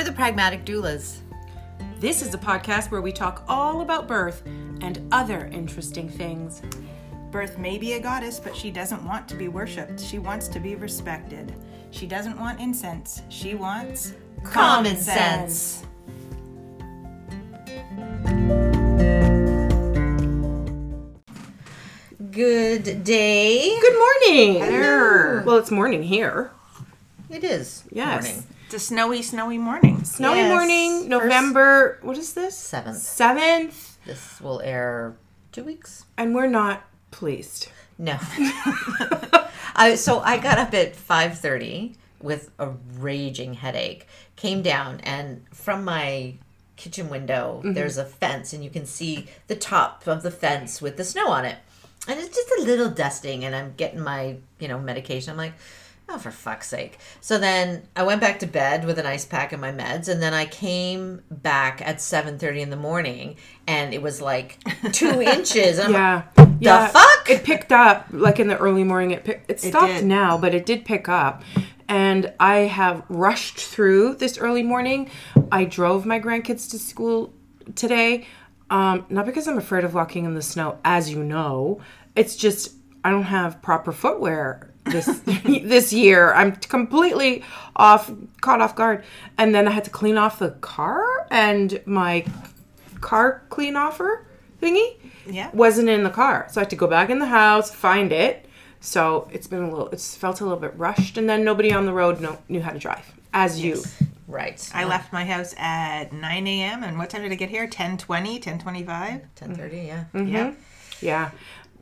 We're the Pragmatic Doulas. This is a podcast where we talk all about birth and other interesting things. Birth may be a goddess, but she doesn't want to be worshipped. She wants to be respected. She doesn't want incense. She wants Common sense. Good day. Good morning. Hello. Well, it's morning here. It is Yes. morning. It's a snowy, snowy morning. Snowy Yes. morning, November, what is this? Seventh. 7th. This will air two weeks. And we're not pleased. No. I, so I got up at 5:30 with a raging headache. Came down and from my kitchen window mm-hmm. there's a fence and you can see the top of the fence with the snow on it. And it's just a little dusting and I'm getting my, you know, medication. I'm like, "Oh, for fuck's sake." So then I went back to bed with an ice pack and my meds and then I came back at 7:30 in the morning and it was like 2 inches. I'm like, Yeah. The yeah. fuck? It picked up like in the early morning. It pick, it stopped did. now, but it did pick up. And I have rushed through this early morning. I drove my grandkids to school today. Um, not because I'm afraid of walking in the snow, as you know. It's just I don't have proper footwear this this year. I'm completely off, caught off guard. And then I had to clean off the car and my car clean offer thingy Yeah. wasn't in the car. So I had to go back in the house, find it. So it's been a little, it's felt a little bit rushed. And then nobody on the road know, knew how to drive, as you. Right. I left my house at 9 a.m. And what time did I get here? 10:20, 10:25. 10:30, yeah. Mm-hmm. Yeah. Yeah.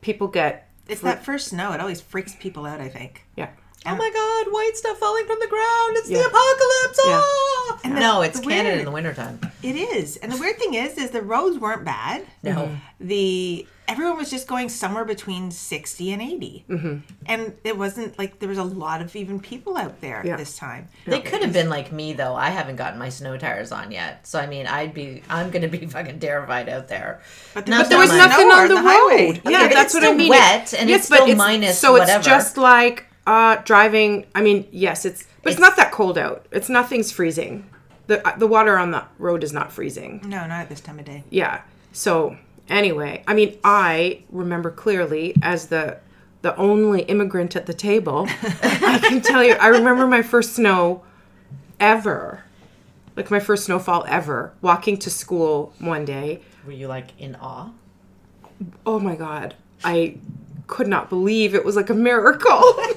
People get, It's that first snow. It always freaks people out. I think. yeah. Oh my god, white stuff falling from the ground. It's Yeah. the apocalypse. Yeah. Ah! And the- no, it's the Canada weird- in the wintertime. It is. And the weird thing is, is the roads weren't bad. No. The everyone was just going somewhere between 60 and 80 mm-hmm. and it wasn't like there was a lot of even people out there Yeah. this time They could have been like me though. I haven't gotten my snow tires on yet. So I mean, I'd be I'm going to be fucking terrified out there. But Not But there was that much. nothing on the, the highway. road. Okay, yeah, but that's it's what I still mean. wet, and it's but still minus So whatever. it's just like uh, driving. I mean, yes, it's, but it's, It's- not that cold out. It's nothing's freezing. The, uh, the water on the road is not freezing. no not at this time of day yeah so anyway i mean i remember clearly as the the only immigrant at the table. I can tell you i remember my first snow ever like my first snowfall ever walking to school one day. Were you like in awe? oh my god. I could not believe it was like a miracle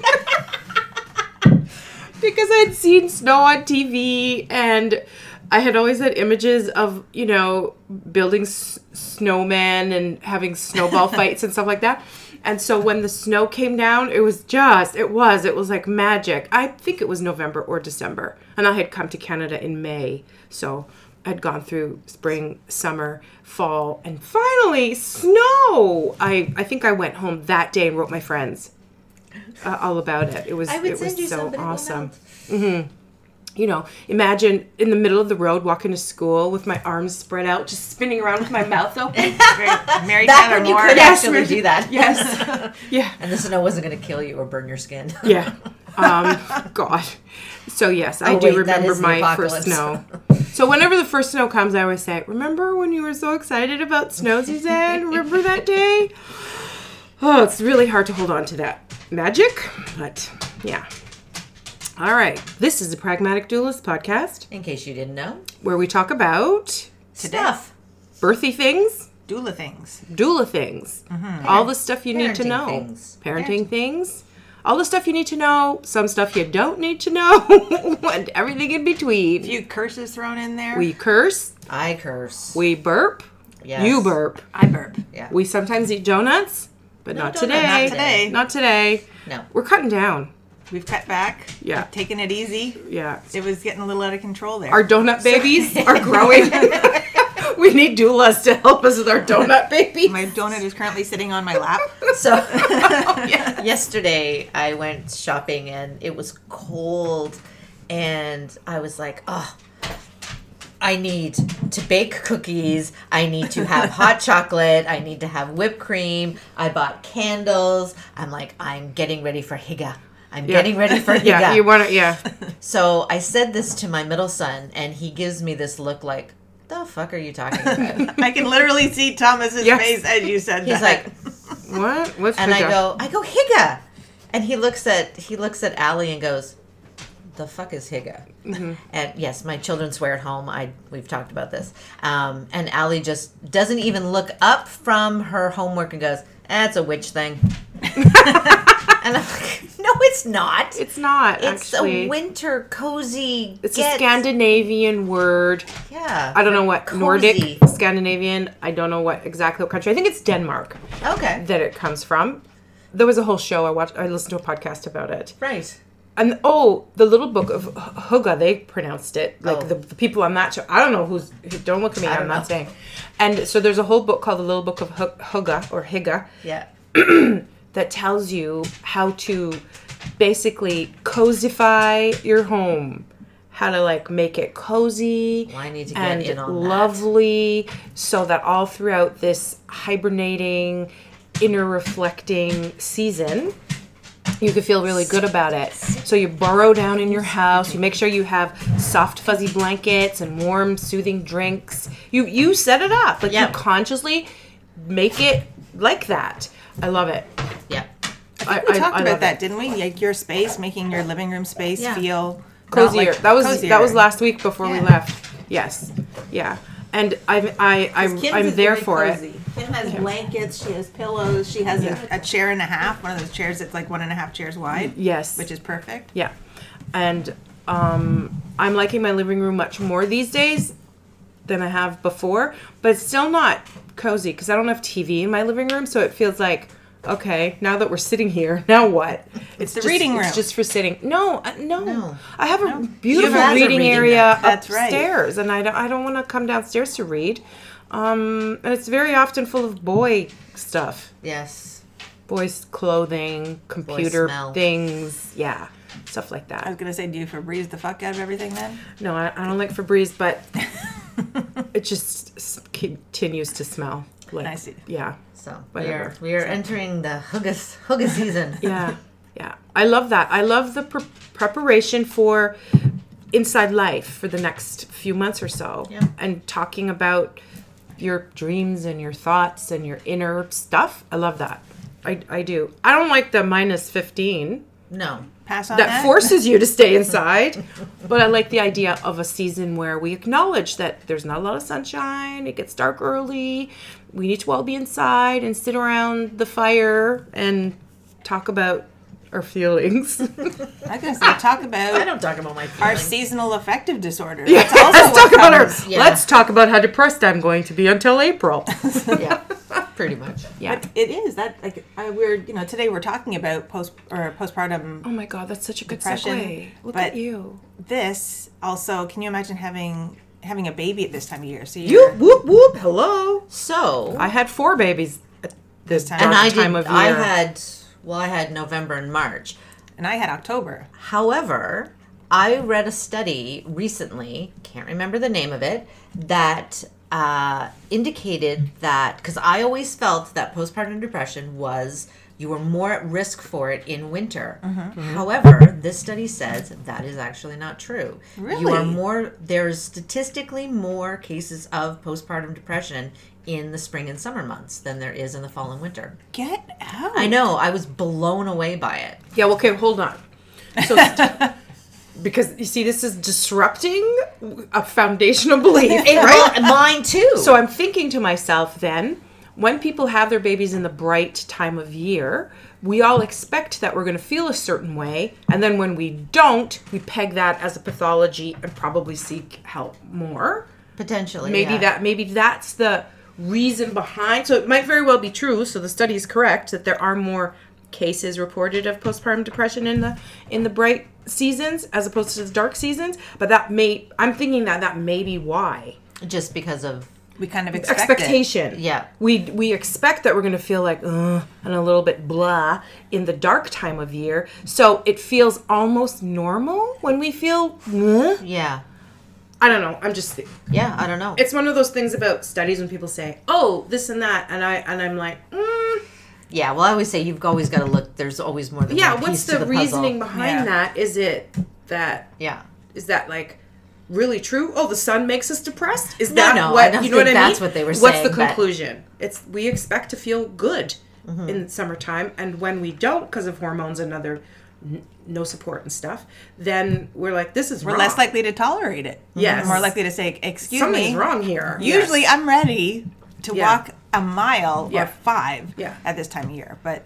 because i'd seen snow on tv and i had always had images of you know building s- snowmen and having snowball fights and stuff like that. And so when the snow came down it was just it was it was like magic. I think it was november or december. And i had come to canada in may. So I'd gone through spring, summer, fall, and finally snow. I I think I went home that day and wrote my friends uh, all about it. It was I would it was send you so some, but it awesome. melt. You know, imagine in the middle of the road walking to school with my arms spread out, just spinning around with my mouth open. Mary Back tyler when you moore could Yes, actually Mary- do that. yes, yeah, And the snow wasn't going to kill you or burn your skin. yeah. Um, God. So yes, I Oh, do wait, that remember is the my first apocalypse. snow. So whenever the first snow comes, I always say, "Remember when you were so excited about snow, Suzanne? Remember that day?" Oh, it's really hard to hold on to that magic, but yeah. All right, this is the Pragmatic Doulas podcast In case you didn't know. where we talk about Stuff. birthy things, doula things doula things, mm-hmm. all the stuff you need to know, things. parenting things, all the stuff you need to know, some stuff you don't need to know, and everything in between. a few curses thrown in there We curse, I curse. we burp, Yes. you burp. i burp Yeah. We sometimes eat donuts, but not donut, today. not today. Not today. No. We're cutting down. we've cut back Yeah. taking it easy Yeah. it was getting a little out of control there Our donut babies are growing. we need doulas to help us with our donut babies. my donut is currently sitting on my lap So yesterday I went shopping and it was cold and I was like, oh, I need to bake cookies. I need to have hot chocolate. I need to have whipped cream. I bought candles. I'm like, I'm getting ready for Higa. I'm getting ready for Higa. Yeah, you want to, yeah. So I said this to my middle son, and he gives me this look like, "The fuck are you talking about?" I can literally see Thomas's Yes. face as you said He's that. like, What? What's and I go, I go Higa, and he looks at he looks at Allie and goes, "The fuck is Higa?" Mm-hmm. And yes, my children swear at home. I we've talked about this. Um, and Allie just doesn't even look up from her homework and goes, "That's a witch thing." and I'm like, "No, it's not. It's not, It's actually. a winter cozy. it's get- a Scandinavian word. Yeah. I don't know what Cozy. Nordic, Scandinavian. I don't know what exactly what country. I think it's Denmark Okay. that it comes from. There was a whole show I watched. I listened to a podcast about it. Right. And oh, the little book of H- Hugga, they pronounced it like Oh. the, the people on that show. I don't know who's. Don't look at me. I'm don't saying. And so there's a whole book called the Little Book of Hu- Hugga or Higa Yeah. that tells you how to basically cozify your home, how to like make it cozy Well, I need to get and on that. lovely, so that all throughout this hibernating, inner reflecting season. You can feel really good about it. So you burrow down in your house. You make sure you have soft, fuzzy blankets and warm, soothing drinks. You you set it up like Yeah. you consciously make it like that. I love it. Yeah. I, we talked I about love that, it. didn't we? Like your space, making your living room space Yeah. feel not cozier. like- that was cozier. that was last week before we left. Yes, yeah, and I'm I I'm, Kim's I'm is there very for cozy. it. Kim has blankets. She has pillows. She has a, a chair and a half. One of those chairs that's like one and a half chairs wide. Yes, which is perfect. yeah, and um, I'm liking my living room much more these days than I have before, but it's still not cozy because I don't have TV in my living room, so it feels like. Okay, now that we're sitting here, now what? It's the just- reading room. It's just for sitting. No, uh, no, No. I have a You beautiful have a reading, reading area room. That's right. upstairs, and I don't, I don't want to come downstairs to read. Um, and it's very often full of boy stuff, Yes. boys' clothing, computer smell. things, yeah, stuff like that. I was gonna say, do you Febreze the fuck out of everything then? No, I, I don't like Febreze, but it just s- continues to smell. Like, I see. Yeah, So we are we are entering the hugga hugga season. yeah, yeah. I love that. I love the pre- preparation for inside life for the next few months or so, Yeah. and talking about your dreams and your thoughts and your inner stuff. I love that. I, I do. I don't like the minus 15 No. Pass on that that. forces you to stay inside. but I like the idea of a season where we acknowledge that there's not a lot of sunshine, it gets dark early, we need to all be inside and sit around the fire and talk about our feelings. I was gonna say, talk I about don't talk about my our seasonal affective disorder. Yeah, That's also let's what talk about our. Yeah. let's talk about how depressed I'm going to be until April. yeah. Pretty much. Yeah. But it is that like I, we're you know today we're talking about post or postpartum. Oh my god, that's such a good Depression, segue. Look but- at you. This also, can you imagine having having a baby at this time of year? So You whoop whoop. Hello. So I had four babies at this time. and I time did of year. I had well I had November and March. and I had October. However, I read a study recently, can't remember the name of it, that uh, indicated that because I always felt that postpartum depression was you were more at risk for it in winter. Mm-hmm. Mm-hmm. However, this study says that is actually not true. Really? You are more there's statistically more cases of postpartum depression in the spring and summer months than there is in the fall and winter. Get out! I know, I was blown away by it. Yeah, well, okay, hold on. So, because you see, this is disrupting a foundational belief, right? mine too. So I'm thinking to myself then, when people have their babies in the bright time of year, we all expect that we're going to feel a certain way, and then when we don't, we peg that as a pathology and probably seek help more. potentially maybe yeah. that maybe that's the reason behind so it might very well be true so the study is correct that there are more cases reported of postpartum depression in the in the bright seasons as opposed to the dark seasons but that may i'm thinking that that may be why just because of we kind of expect it. expectation Yeah. we we expect that we're going to feel like Ugh, and a little bit blah in the dark time of year so it feels almost normal when we feel Ugh. yeah i don't know i'm just yeah i don't know it's one of those things about studies when people say, "Oh, this and that," and I and I'm like, mm, Yeah, well, I always say you've always got to look. There's always more than Yeah, one what's the, to the puzzle. reasoning behind Yeah. that? Is it that Yeah, is that like really true? Oh, the sun makes us depressed. Is No, that no, I what don't you know what I mean? that's what they were saying. What's saying, the but- Mm-hmm. conclusion? It's we expect to feel good in summertime, and when we don't because of hormones and other n- no support and stuff, then we're like, this is We're wrong. less likely to tolerate it. Yes. More likely to say, excuse me. something's me. wrong here. Usually Yes. I'm ready to Yeah. walk a mile Yeah. or five Yeah. at this time of year. But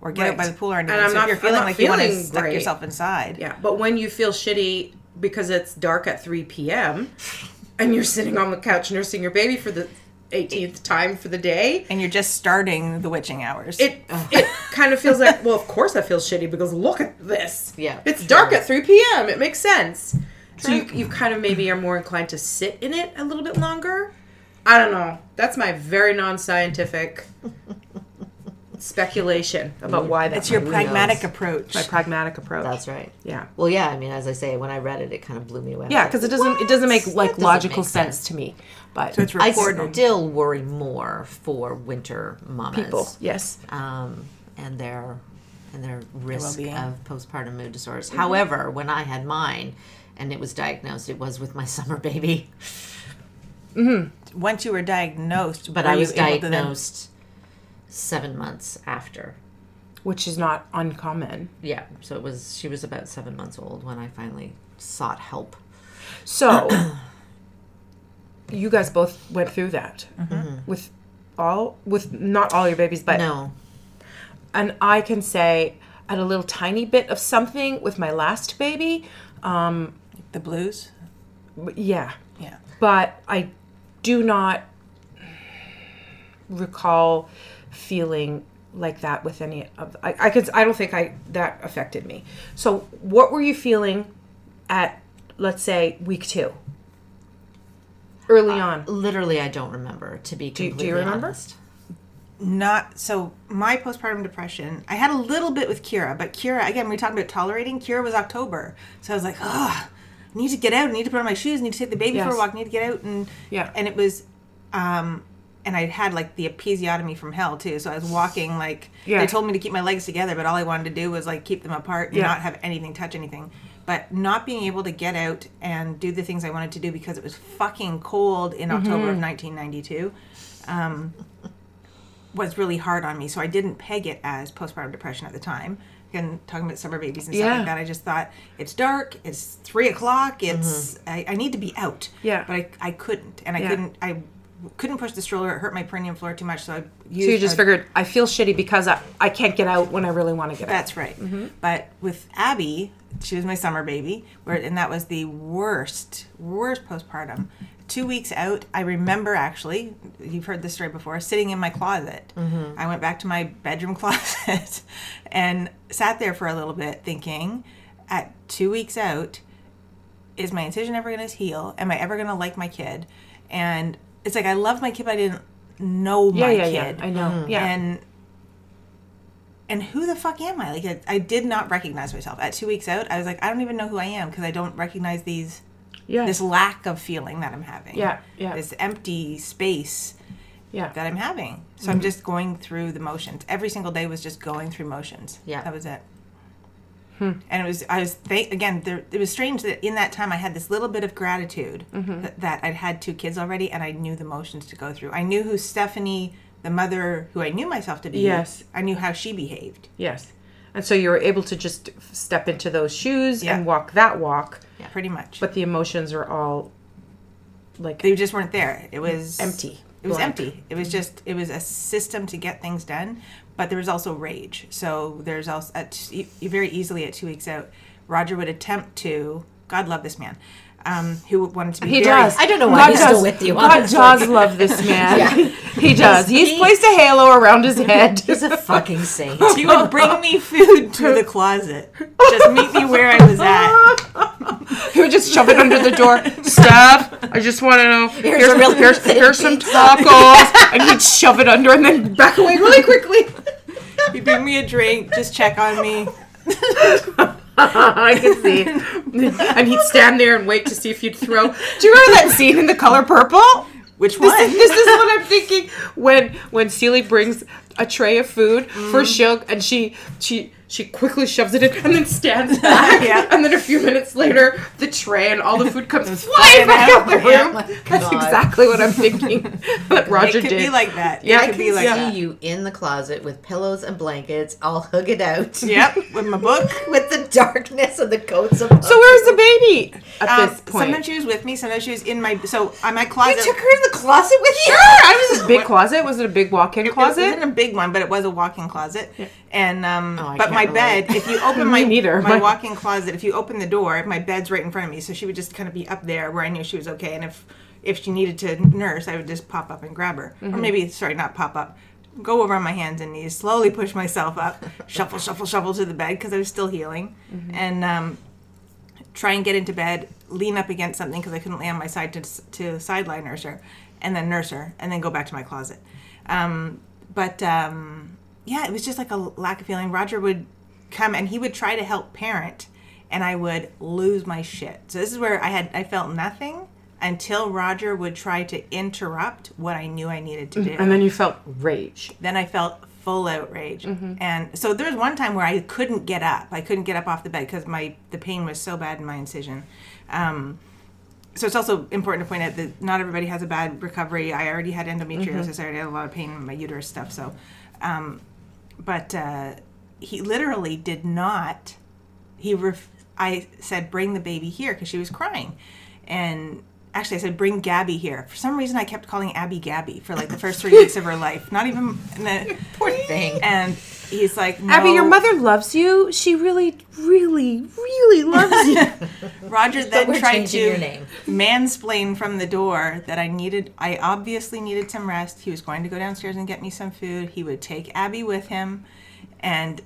or get out Right. by the pool or And anything. I'm So not- if you're I'm feeling not like you want to feeling stuck yourself inside. Yeah, but when you feel shitty because it's dark at 3 p.m. and you're sitting on the couch nursing your baby for the 18th time for the day, And you're just starting the witching hours. it it kind of feels like, well, of course I feel shitty because look at this. Yeah, It's sure. dark at 3 p.m. It makes sense. So you, you kind of maybe are more inclined to sit in it a little bit longer. I don't know. That's my very non-scientific speculation about why that's it's your who pragmatic knows? approach. my pragmatic approach. that's right. yeah. Well, yeah. I mean, as I say, when I read it, it kind of blew me away. Yeah, because it doesn't it doesn't make like doesn't logical make sense. to me. But so it's I still worry more for winter mamas. people, yes, um, and their and their risk well-being. of postpartum mood disorders. However, when I had mine and it was diagnosed, it was with my summer baby. Once you were diagnosed, But were I was able then- diagnosed seven months after. which is not uncommon. Yeah, so it was. She was about seven months old when I finally sought help. So you guys both went through that with all with not all your babies, but No, and I can say I had a little tiny bit of something with my last baby. Um, the blues. yeah, Yeah. but I do not recall feeling like that with any of I, I could I don't think I that affected me. So what were you feeling at let's say week two? Early on. literally, I don't remember. To be do you remember? honest. Not so. My postpartum depression. I had a little bit with Kira, but Kira again. We talking about tolerating. Kira was October, so I was like, ah, I need to get out. I need to put on my shoes. I need to take the baby for a walk. I need to get out and Yeah. And it was, um, and I had like the episiotomy from hell too. So I was walking like Yeah. they told me to keep my legs together, but all I wanted to do was like keep them apart and Yeah. not have anything touch anything. But not being able to get out and do the things I wanted to do because it was fucking cold in October Mm-hmm. of 1992 um, was really hard on me. So I didn't peg it as postpartum depression at the time. Again, talking about summer babies and stuff Yeah. like that, I just thought it's dark, it's three o'clock, it's I, I need to be out. Mm-hmm. Yeah. but I, I couldn't, and I couldn't I couldn't push the stroller. It hurt my perineum floor too much, so I used. So you just a- figured I feel shitty because I, I can't get out when I really want to get out. That's right. Mm-hmm. But with Abby, she was my summer baby, where and that was the worst, worst postpartum. Two weeks out, I remember actually, you've heard this story before, sitting in my closet. Mm-hmm. I went back to my bedroom closet and sat there for a little bit, thinking, at two weeks out, is my incision ever going to heal? Am I ever going to like my kid? And it's like I love my kid, but I didn't know Yeah, my yeah, kid. yeah. I know. Yeah. And and who the fuck am I? Like I, I did not recognize myself at two weeks out. I was like, I don't even know who I am because I don't recognize these yes. this lack of feeling that I'm having. Yeah, yeah. This empty space yeah. that I'm having. So Mm-hmm. I'm just going through the motions. Every single day was just going through motions. Yeah. that was it. Hmm. And it was I was th- again there, it was strange that in that time I had this little bit of gratitude Mm-hmm. that, that I'd had two kids already and I knew the motions to go through. I knew who Stephanie, the mother who I knew myself to be. Yes. I knew how she behaved. Yes. And so you were able to just step into those shoes Yeah. and walk that walk, Yeah, Pretty much. but the emotions are all like they just weren't there. It was empty. It was empty. It was just it was a system to get things done, but there was also rage. So there's also at very easily at two weeks out, Roger would attempt to. God love this man, um, who wanted to be. He very, does. I don't know why God he's does, still with you, God honestly. does love this man. Yeah. He does. He's he- placed a halo around his head. He's a fucking saint. He would bring me food to the closet. Just meet me where I was at. he would just shove it under the door. Steph, I just want to know. Here's, a really here's, here's some pizza." tacos. and he'd shove it under and then back away really quickly. He'd bring me a drink, just check on me. I can see. and he'd stand there and wait to see if you'd throw. Do you remember that scene in The Color Purple? Which This one? is, this is what I'm thinking when when Celie brings a tray of food for Shug, and she she she quickly shoves it in and then stands back. Yeah. And then a few minutes later, the tray and all the food comes flying flying back out. out the room. Oh That's God. exactly what I'm thinking. That Roger it could did. be like that. Yeah, it I could can be like See that. you in the closet with pillows and blankets, all hooded out. Yep, with my book. With the darkness of the coats of. so where's the baby at Um, this point? sometimes she was with me. Sometimes she was in my. So on my You closet. took her to the closet with you. Sure, I was big closet? Was it a big walk-in It closet? wasn't a big one, but it was a walk-in closet. And um, Oh, but my relate. bed, if you open my neither. my My- walk-in closet, if you open the door, my bed's right in front of me, so she would just kind of be up there where I knew she was okay. And if if she needed to nurse, I would just pop up and grab her, Mm-hmm. or maybe sorry, not pop up. Go over on my hands and knees, slowly push myself up, shuffle, shuffle, shuffle to the bed because I was still healing, Mm-hmm. and um, try and get into bed, lean up against something because I couldn't lay on my side to, to sideline nurse her, and then nurse her, and then go back to my closet. Um, but um, yeah, it was just like a lack of feeling. Roger would come and he would try to help parent, and I would lose my shit. So this is where I had I felt nothing until Roger would try to interrupt what I knew I needed to do and then you felt rage. then I felt full outrage. Mm-hmm. And so there was one time where I couldn't get up. I couldn't get up off the bed because my the pain was so bad in my incision. Um, so it's also important to point out that not everybody has a bad recovery. I already had endometriosis. Mm-hmm. I already had a lot of pain in my uterus stuff. So, um, but uh, he literally did not. He ref- I said bring the baby here because she was crying, and actually I said bring Gabby here. For some reason I kept calling Abby Gabby for like the first three weeks of her life. Not even. And, then, Poor thing. and he's like, no. Abby, your mother loves you. She really, really, really loves you. Roger then we're tried to your name. mansplain from the door that I needed. I obviously needed some rest. He was going to go downstairs and get me some food. He would take Abby with him, and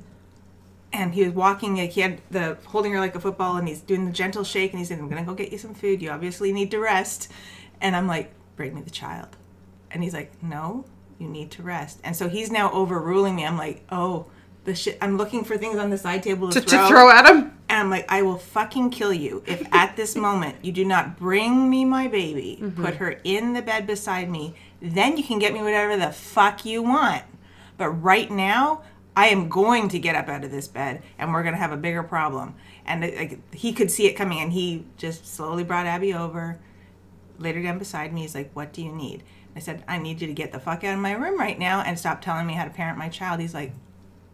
and he was walking. Like he had the holding her like a football, and he's doing the gentle shake, and he said, "I'm gonna go get you some food. You obviously need to rest." And I'm like, "Bring me the child," and he's like, "No, you need to rest." And so he's now overruling me. I'm like, "Oh." The shit. I'm looking for things on the side table to, to, to throw at him. and I'm like, I will fucking kill you if at this moment you do not bring me my baby, mm-hmm. put her in the bed beside me, then you can get me whatever the fuck you want. But right now, I am going to get up out of this bed and we're going to have a bigger problem. And it- like, he could see it coming and he just slowly brought Abby over, laid her down beside me. He's like, What do you need? I said, I need you to get the fuck out of my room right now and stop telling me how to parent my child. He's like,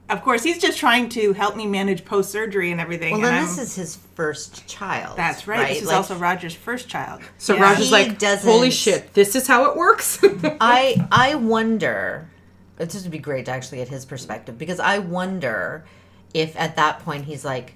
of course, he's just trying to help me manage post surgery and everything. Well, and then I'm- this is his first child. that's right. This is Like, also Roger's first child. So Yeah. Roger's He like, doesn't- holy shit, this is how it works? I I wonder. It just would be great to actually get his perspective because I wonder if at that point he's like,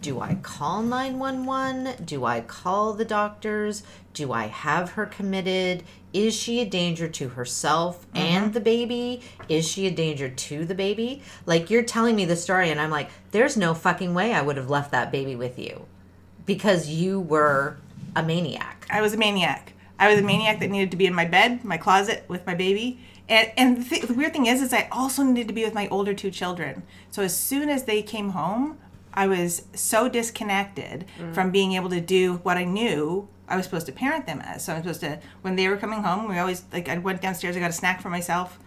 do I call nine one one? Do I call the doctors? Do I have her committed? Is she a danger to herself and mm-hmm. the baby? Is she a danger to the baby? Like you're telling me the story, and I'm like, there's no fucking way I would have left that baby with you because you were a maniac. I was a maniac. I was a maniac that needed to be in my bed, my closet with my baby. And, and the, th- the weird thing is, is I also needed to be with my older two children. So as soon as they came home, I was so disconnected from being able to do what I knew I was supposed to parent them as. So I'm supposed to, when they were coming home, we always like I went downstairs, I got a snack for myself,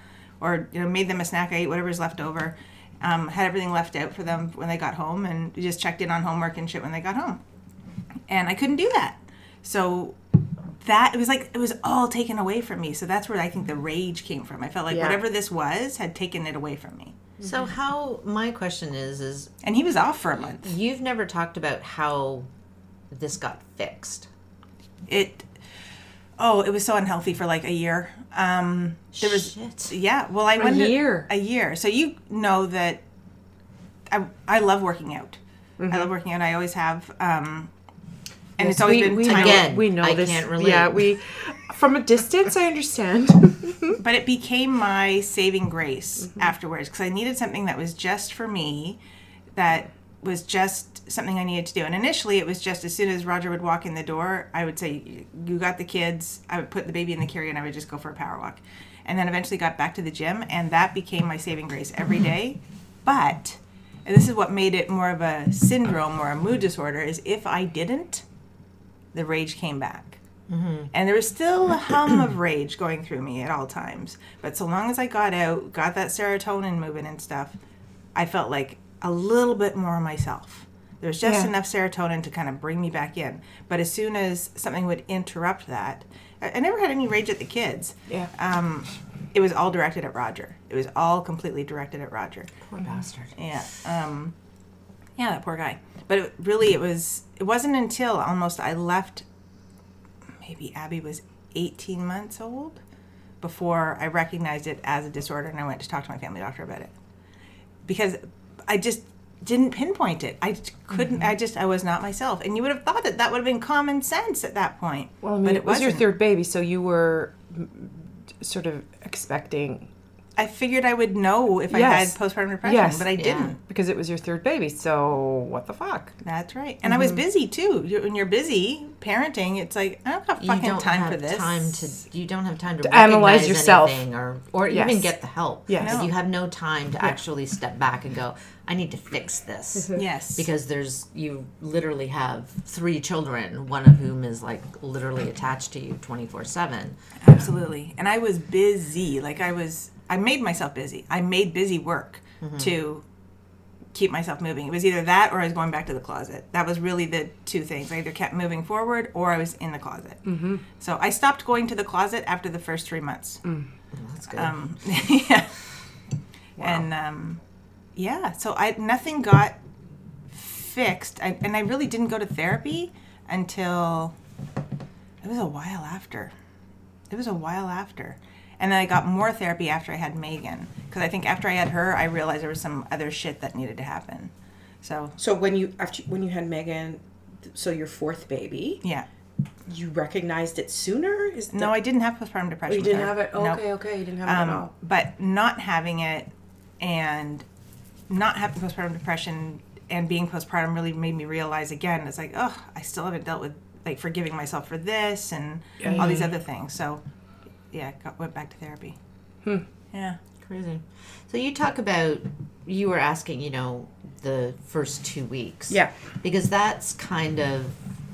or you know made them a snack. I ate whatever's left over. Um, had everything left out for them when they got home, and just checked in on homework and shit when they got home and I couldn't do that. So that it was like it was all taken away from me. So that's where I think the rage came from. I felt like Yeah. whatever this was had taken it away from me. So how my question is is And he was off for a month. You've never talked about how this got fixed. It oh, it was so unhealthy for like a year. Um there was Shit. yeah, well I went to- year. a year. So you know that I I love working out. I love working out. I always have um and it's always we, been we time- know, Again, we know I this. can't relate. Yeah, we from a distance. I understand. but it became my saving grace mm-hmm. afterwards because I needed something that was just for me, that was just something I needed to do. And initially, it was just as soon as Roger would walk in the door, I would say, "You got the kids." I would put the baby in the carrier, and I would just go for a power walk. And then eventually got back to the gym, and that became my saving grace every mm-hmm. day. But and this is what made it more of a syndrome or a mood disorder is if I didn't, the rage came back. And there was still a hum of rage going through me at all times. But so long as I got out, got that serotonin moving and stuff, I felt like a little bit more myself. There was just Yeah. enough serotonin to kind of bring me back in. But as soon as something would interrupt that, I, I never had any rage at the kids. Yeah. Um, it was all directed at Roger. It was all completely directed at Roger. Poor bastard. Yeah. Um, yeah, that poor guy. But it, really, it was. It wasn't until almost I left. Maybe Abby was 18 months old before I recognized it as a disorder, and I went to talk to my family doctor about it because I just didn't pinpoint it. I couldn't. Mm-hmm. I just I was not myself, and you would have thought that that would have been common sense at that point. Well, I mean, but it was your wasn't. third baby, so you were sort of expecting. I figured I would know if Yes. I had postpartum depression, Yes. but I didn't. Because it was your third baby, so what the fuck? That's right. And I was mm-hmm. busy too. You- When you're busy parenting, it's like I don't have fucking don't time have for this. time to. You don't have time to, To analyze yourself. or or Yes. even get the help. Yes. No. you have no time to actually step back and go. I need to fix this. Mm-hmm. Yes. because there's you literally have three children one of whom is like literally attached to you 24 7 Absolutely. And I was busy. Like I was I made myself busy. I made busy work to keep myself moving. It was either that or I was going back to the closet. That was really the two things. I either kept moving forward or I was in the closet. Mm-hmm. So I stopped going to the closet after the first three months. that's good Um, yeah. And um, yeah, so I nothing got fixed, I, and I really didn't go to therapy until it was a while after. It was a while after, and then I got more therapy after I had Megan because I think after I had her, I realized there was some other shit that needed to happen. So So when you after when you had Megan, so your fourth baby, yeah, you recognized it sooner? Is that, no, I didn't have postpartum depression. you didn't with her. have it. Oh, No. Okay, okay, you didn't have it at um, all. but not having it and not having postpartum depression and being postpartum really made me realize again it's like oh i still haven't dealt with like forgiving myself for this and all these other things so yeah got, went back to therapy Hmm. yeah crazy so you talk about you were asking you know the first two weeks Yeah. because that's kind of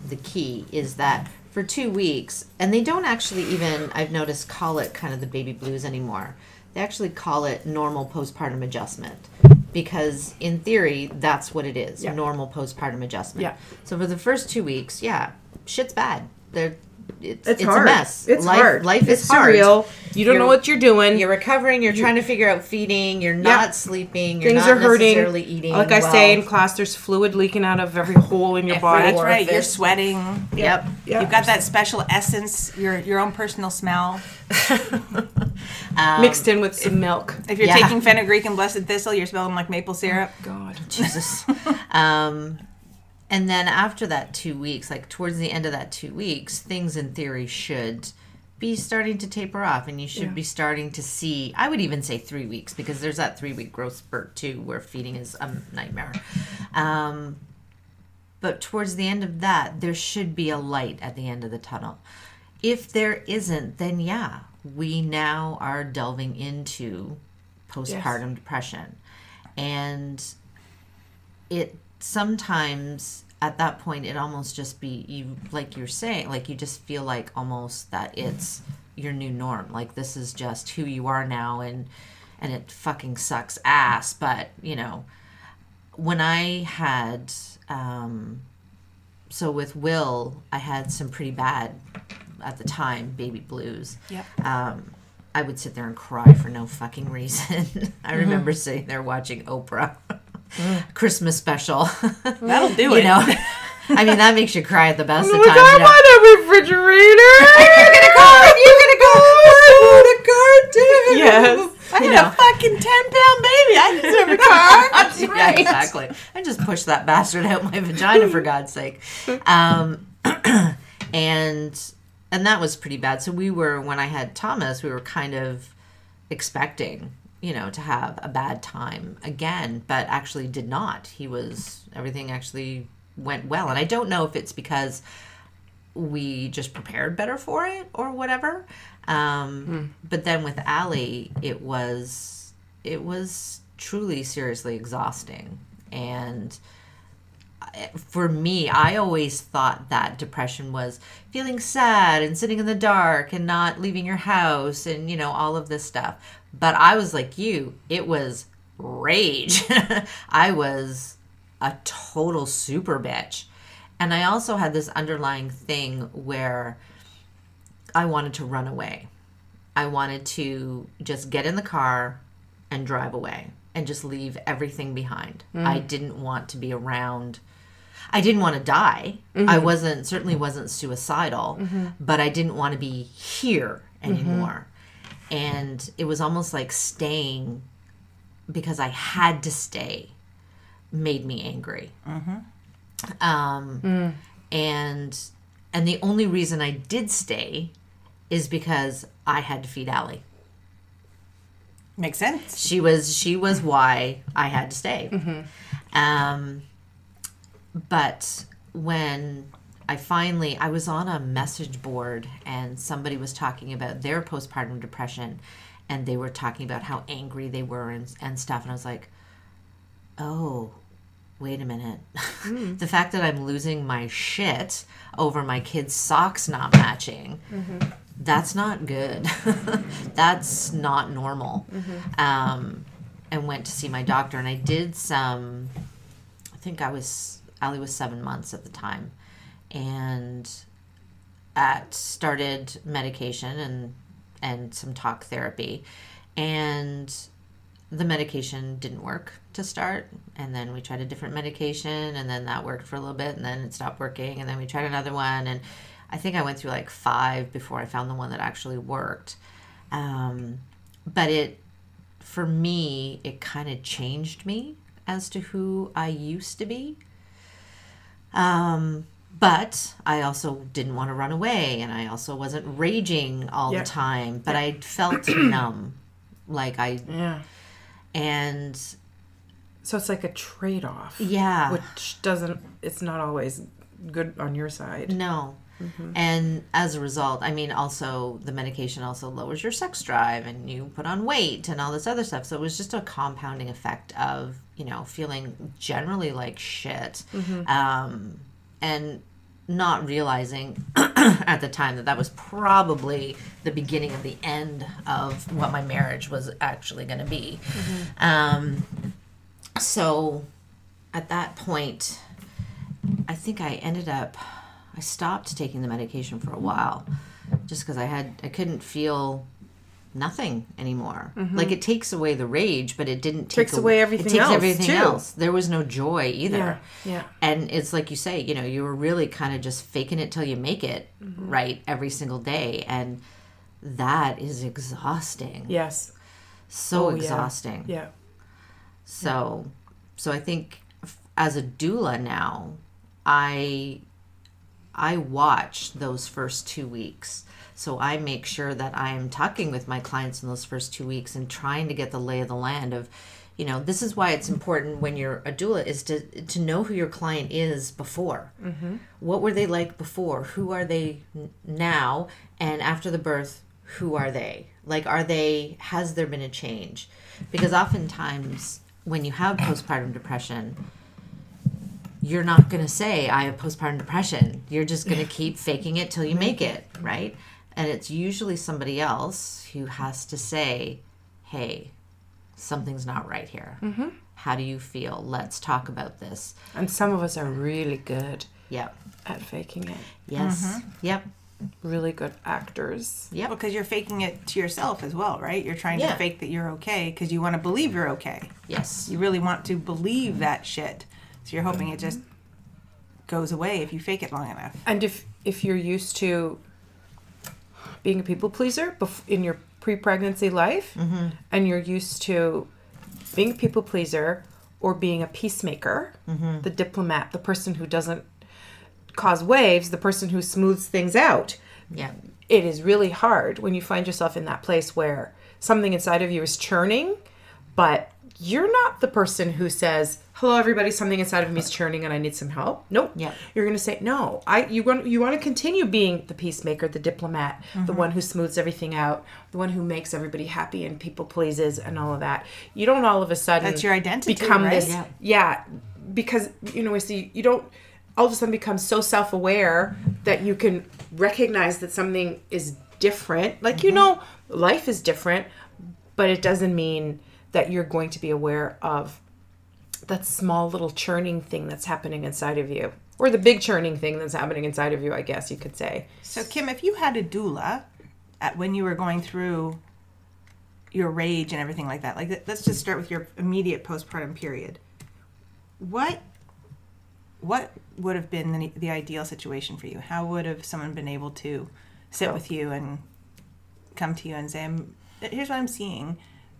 the key is that for two weeks and they don't actually even i've noticed call it kind of the baby blues anymore they actually call it normal postpartum adjustment because in theory that's what it is Yeah. normal postpartum adjustment Yeah. so for the first two weeks yeah shit's bad They're, it's, It's, it's hard. a mess It's life, hard. life it's is hard surreal. You don't You're- know what you're doing. you're recovering. You're trying to figure out feeding. You're not sleeping. You're Things not are hurting. necessarily eating. Like I well. say in class, there's fluid leaking out of every hole in your Every body. that's right you're sweating Yep. Yeah. you've got that special essence your your own personal smell Um, mixed in with some milk. if you're Yeah. taking fenugreek and blessed thistle you're smelling like maple syrup God. Jesus. um, and then after that two weeks, like towards the end of that two weeks, things in theory should be starting to taper off, and you should Yeah. be starting to see. I would even say three weeks because there's that three week growth spurt too, where feeding is a nightmare. Um, but towards the end of that, there should be a light at the end of the tunnel. If there isn't, then yeah, we now are delving into postpartum depression. And it sometimes at that point it almost just be you like you're saying like you just feel like almost that it's your new norm. Like this is just who you are now and and it fucking sucks ass. But you know when i had um so with will i had some pretty bad at the time baby blues. Yep. um i would sit there and cry for no fucking reason. I remember sitting there watching oprah christmas special that'll do you it know i mean that makes you cry at the best of times I you want a refrigerator. you're gonna go you're gonna go oh, the Yes. I You had know. a fucking 10 pound baby. I deserve a car. That's yeah, right. exactly. I just pushed that bastard out my vagina for God's sake. Um, and and that was pretty bad. So we were when I had Thomas, we were kind of expecting, you know, to have a bad time again, but actually did not. He was everything actually went well, and I don't know if it's because we just prepared better for it or whatever. Um, But then with Allie, it was it was truly seriously exhausting, and for me, I always thought that depression was feeling sad and sitting in the dark and not leaving your house and, you know, all of this stuff. But I was like you, it was rage. I was a total super bitch. And I also had this underlying thing where I wanted to run away. I wanted to just get in the car and drive away and just leave everything behind. Mm-hmm. I didn't want to be around. I didn't want to die. I mm-hmm. wasn't certainly wasn't suicidal, mm-hmm. but I didn't want to be here anymore. And it was almost like staying because I had to stay made me angry. Um, and and the only reason I did stay is because I had to feed Allie. Makes sense. She was she was why I had to stay. Um, but when I finally I was on a message board and somebody was talking about their postpartum depression, and they were talking about how angry they were and and stuff, and I was like, oh. Wait a minute. Hmm. the fact that I'm losing my shit over my kids' socks not matching, mm-hmm. that's not good. that's not normal. Mm-hmm. Um, and went to see my doctor, and I did some. I think I was Allie was seven months at the time, and at started medication and and some talk therapy, and the medication didn't work to start. And then we tried a different medication and then that worked for a little bit and then it stopped working and then we tried another one. And i think i went through like five before i found the one that actually worked. Um, but it for me it kind of changed me as to who i used to be. Um, but I also didn't want to run away, and I also wasn't raging all Yeah. the time. But I felt numb, like I Yeah. and So it's like a trade off. yeah, Which doesn't, it's not always good on your side. no. And as a result, I mean, also the medication also lowers your sex drive, and you put on weight and all this other stuff. So it was just a compounding effect of you know feeling generally like shit, um, and not realizing at the time that that was probably the beginning of the end of what my marriage was actually going to be. Um, so at that point, I think I ended up, I stopped taking the medication for a while just because I had, I couldn't feel nothing anymore. Like it takes away the rage, but it didn't take Mm-hmm. Takes away everything It takes else, everything too. else. There was no joy either Yeah. Yeah. and it's like you say you know you were really kind of just faking it till you make it Mm-hmm. right every single day and that is exhausting Yes. so Oh, exhausting Yeah. so so i think as a doula now i i watch those first two weeks so i make sure that i'm talking with my clients in those first two weeks and trying to get the lay of the land of you know this is why it's important when you're a doula is to to know who your client is before. Mm-hmm. What were they like before? Who are they now? And after the birth who are they? Like are they has there been a change? Because oftentimes when you have postpartum depression you're not going to say i have postpartum depression. You're just going to keep faking it till you make it right and it's usually somebody else who has to say hey something's not right here mm-hmm. how do you feel let's talk about this And some of us are really good yep at faking it. yes mm-hmm. yep Really good actors. Yeah. Because you're faking it to yourself as well, right? You're trying Yeah. to fake that you're okay because you want to believe you're okay. yes You really want to believe that shit. So you're hoping it just goes away if you fake it long enough. And if if you're used to being a people pleaser in your pre-pregnancy life, mm-hmm. and you're used to being a people pleaser or being a peacemaker, mm-hmm. the diplomat, the person who doesn't cause waves, the person who smooths things out, yeah. it is really hard when you find yourself in that place where something inside of you is churning, but you're not the person who says, "Hello, everybody. Something inside of me is churning, and I need some help." Nope. Yeah. You're going to say, "No, I." You want you want to continue being the peacemaker, the diplomat, the mm-hmm. one who smooths everything out, the one who makes everybody happy and people pleases and all of that. You don't all of a sudden That's your identity, become right? this. Yeah. Yeah. because you know we see you don't all of a sudden become so self-aware that you can recognize that something is different like you mm-hmm. know life is different but it doesn't mean that you're going to be aware of that small little churning thing that's happening inside of you or the big churning thing that's happening inside of you i guess you could say So, Kim, if you had a doula at when you were going through your rage and everything like that, like let's just start with your immediate postpartum period. What what would have been the, the ideal situation for you? How would have someone been able to sit Oh. with you and come to you and say, "I'm- "Here's what I'm seeing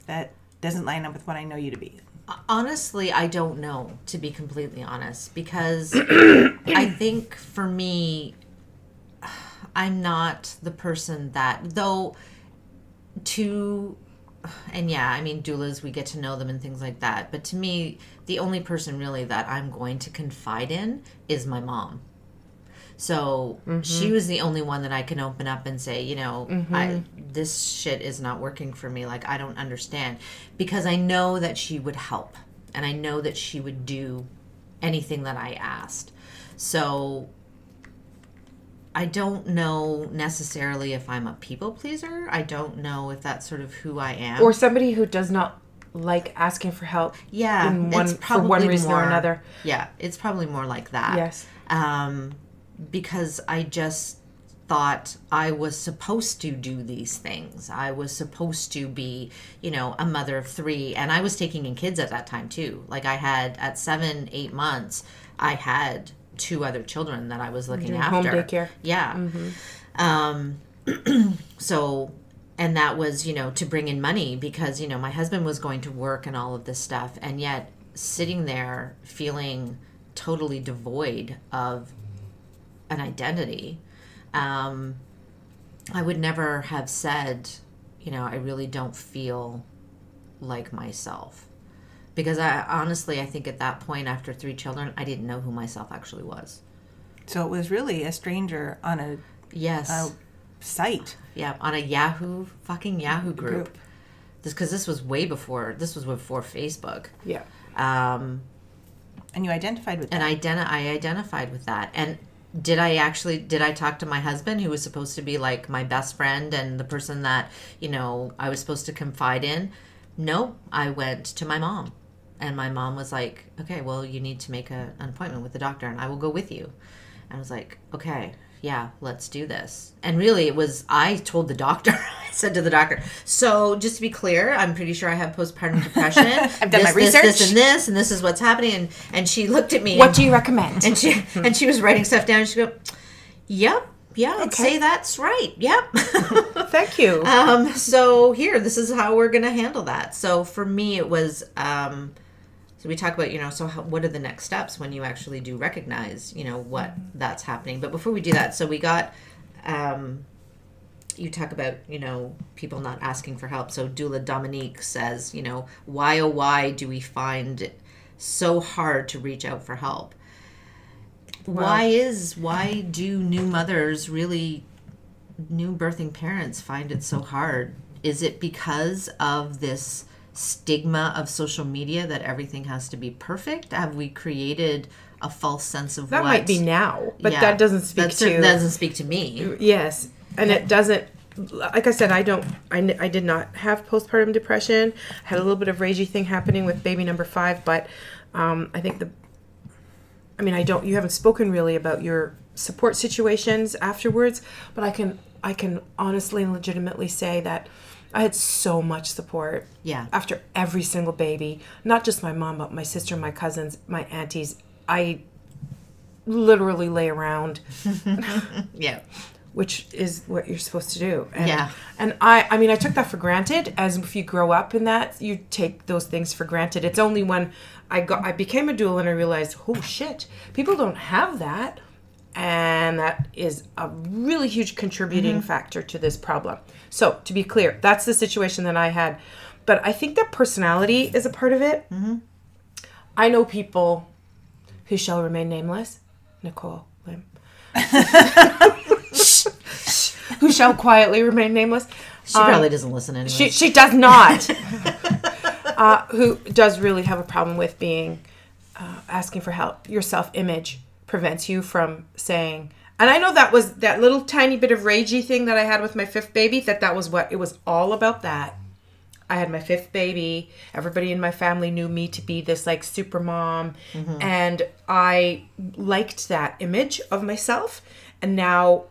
that doesn't line up with what I know you to be." Honestly, I don't know, to be completely honest, because I think for me, I'm not the person that, though, to, and yeah, I mean, doulas, we get to know them and things like that, but to me, the only person really that I'm going to confide in is my mom. So she was the only one that I can open up and say, you know, I this shit is not working for me. Like I don't understand because I know that she would help and I know that she would do anything that I asked. So I don't know necessarily if I'm a people pleaser. I don't know if that's sort of who I am. or somebody who does not like asking for help yeah, one it's for probably one reason or more- another Yeah, it's probably more like that. Yes. Um, because I just thought I was supposed to do these things. I was supposed to be, you know, a mother of three. And I was taking in kids at that time too. Like I had at seven, eight months, I had two other children that I was looking Doing after. home daycare. Yeah. Um, so, and that was, you know, to bring in money because, you know, my husband was going to work and all of this stuff. And yet sitting there feeling totally devoid of an identity, um, I would never have said, you know, I really don't feel like myself. Because I honestly, I think at that point, after three children, I didn't know who myself actually was. So it was really a stranger on a, Yes. a site Yeah, on a Yahoo fucking Yahoo group. Group. This because this was way before. This was before Facebook. yeah Um, and you identified with and that. I identi- I identified with that. And did I actually did I talk to my husband, who was supposed to be like my best friend and the person that you know I was supposed to confide in? No, I went to my mom, and my mom was like, "Okay, well, you need to make a, an appointment with the doctor, and I will go with you." And I was like, "Okay." Yeah, let's do this. And really, it was I told the doctor. I said to the doctor, "So, just to be clear, I'm pretty sure I have postpartum depression. I've done my This, this, research." and this, and this is what's happening." And and she looked at me. what and- do you recommend and she and she was writing stuff down. And she go, "Yep, yeah, I'd say that's right. Yep." thank you um, so here, this is how we're gonna handle that. So for me, it was. Um, so we talk about you know so how, what are the next steps when you actually do recognize you know what that's happening. But before we do that, so we got. Um, you talk about you know people not asking for help so doula dominique says you know why oh why do we find it so hard to reach out for help why is why do new mothers really new birthing parents find it so hard is it because of this stigma of social media that everything has to be perfect have we created a false sense of that what might be now but Yeah. that doesn't speak That to doesn't speak to me Yes, and it doesn't. Like I said, I don't. I, I did not have postpartum depression. I had a little bit of ragey thing happening with baby number five, but um, I think the. I mean, I don't. You haven't spoken really about your support situations afterwards, but I can. I can honestly and legitimately say that I had so much support. Yeah. After every single baby, not just my mom, but my sister, my cousins, my aunties. I literally lay around yeah which is what you're supposed to do. And, Yeah. And I, I mean, I took that for granted. As if you grow up in that, you take those things for granted. It's only when I got, I became a doula and I realized, oh shit, people don't have that, and that is a really huge contributing mm-hmm. factor to this problem. So to be clear, that's the situation that I had, but I think that personality is a part of it. I know people who shall remain nameless, Nicole Lim who shall quietly remain nameless. she probably doesn't listen anyway She, she does not. uh, who does really have a problem with being uh, asking for help, your self image prevents you from saying. And I know that was that little tiny bit of ragey thing that I had with my fifth baby. That that was what it was all about. That I had my fifth baby. Everybody in my family knew me to be this like super mom. Mm-hmm. And I liked that image of myself. And now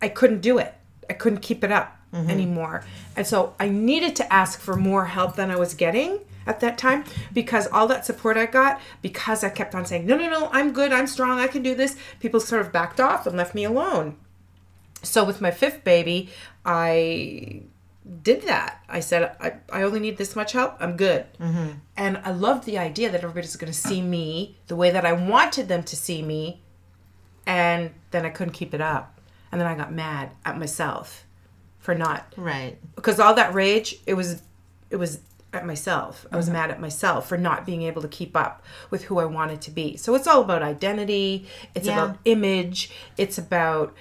I couldn't do it. I couldn't keep it up mm-hmm. anymore. And so I needed to ask for more help than I was getting at that time because all that support I got, because I kept on saying, no, no, no, I'm good, I'm strong, I can do this, people sort of backed off and left me alone. So with my fifth baby, I did that. I said, I, I only need this much help. I'm good. Mm-hmm. And I loved the idea that everybody's going to see me the way that I wanted them to see me. And then I couldn't keep it up. And then I got mad at myself for not Right. because all that rage it was it was at myself. I was mad at myself for not being able to keep up with who i wanted to be. So it's all about identity. It's Yeah. about image. It's about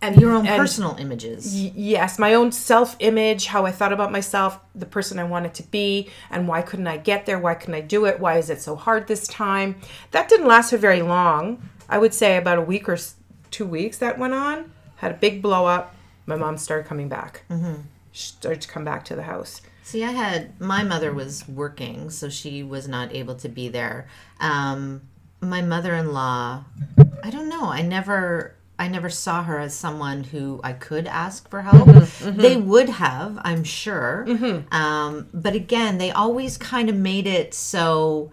And your own And- personal images. y- yes my own self-image how i thought about myself the person i wanted to be and why couldn't i get there? Why couldn't i do it? Why is it so hard this time? That didn't last for very long. I would say about a week or two weeks that went on. Had a big blow up. My mom started coming back. Mm-hmm. she started to come back to the house See, I had my mother was working, so she was not able to be there. Um, my mother-in-law, I don't know. I never, I never saw her as someone who I could ask for help. They would have, I'm sure. Um, but again, they always kind of made it so.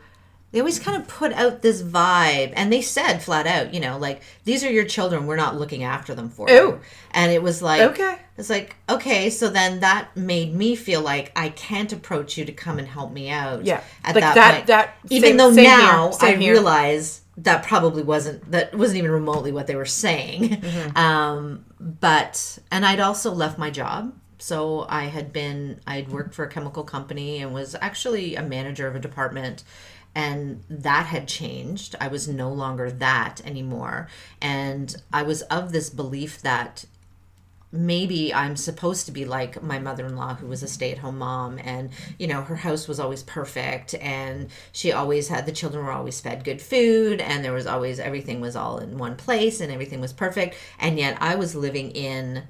They always kind of put out this vibe, and they said flat out, you know, like these are your children. We're not looking after them for you. And it was like, Okay. it's like, okay, so then that made me feel like I can't approach you to come and help me out. Yeah. At Like that, that- point. that- even same- though same now I here. realize that probably wasn't that wasn't even remotely what they were saying. Mm-hmm. Um, but and I'd also left my job. So I had been i'd worked for a chemical company and was actually a manager of a department and that had changed. I was no longer that anymore. And I was of this belief that maybe I'm supposed to be like my mother-in-law who was a stay-at-home mom and you know her house was always perfect and she always had the children were always fed good food and there was always everything was all in one place and everything was perfect and yet I was living in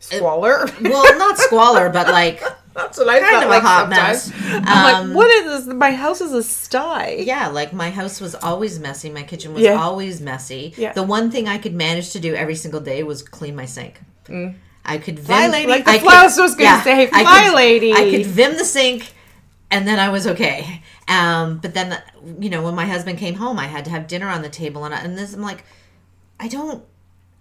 squalor. well not squalor but like That's what I kind of like a hot sometimes. mess I'm Um, like, what is this? My house is a sty. yeah, like my house was always messy. My kitchen was Yeah. always messy. Yeah. The one thing I could manage to do every single day was clean my sink. I could vim, Fly lady. Like the I flouse was gonna say, I "Fly could- lady." I could vim the sink, and then I was okay. Um, but then, you know, when my husband came home, I had to have dinner on the table, and I, and this I'm like, I don't.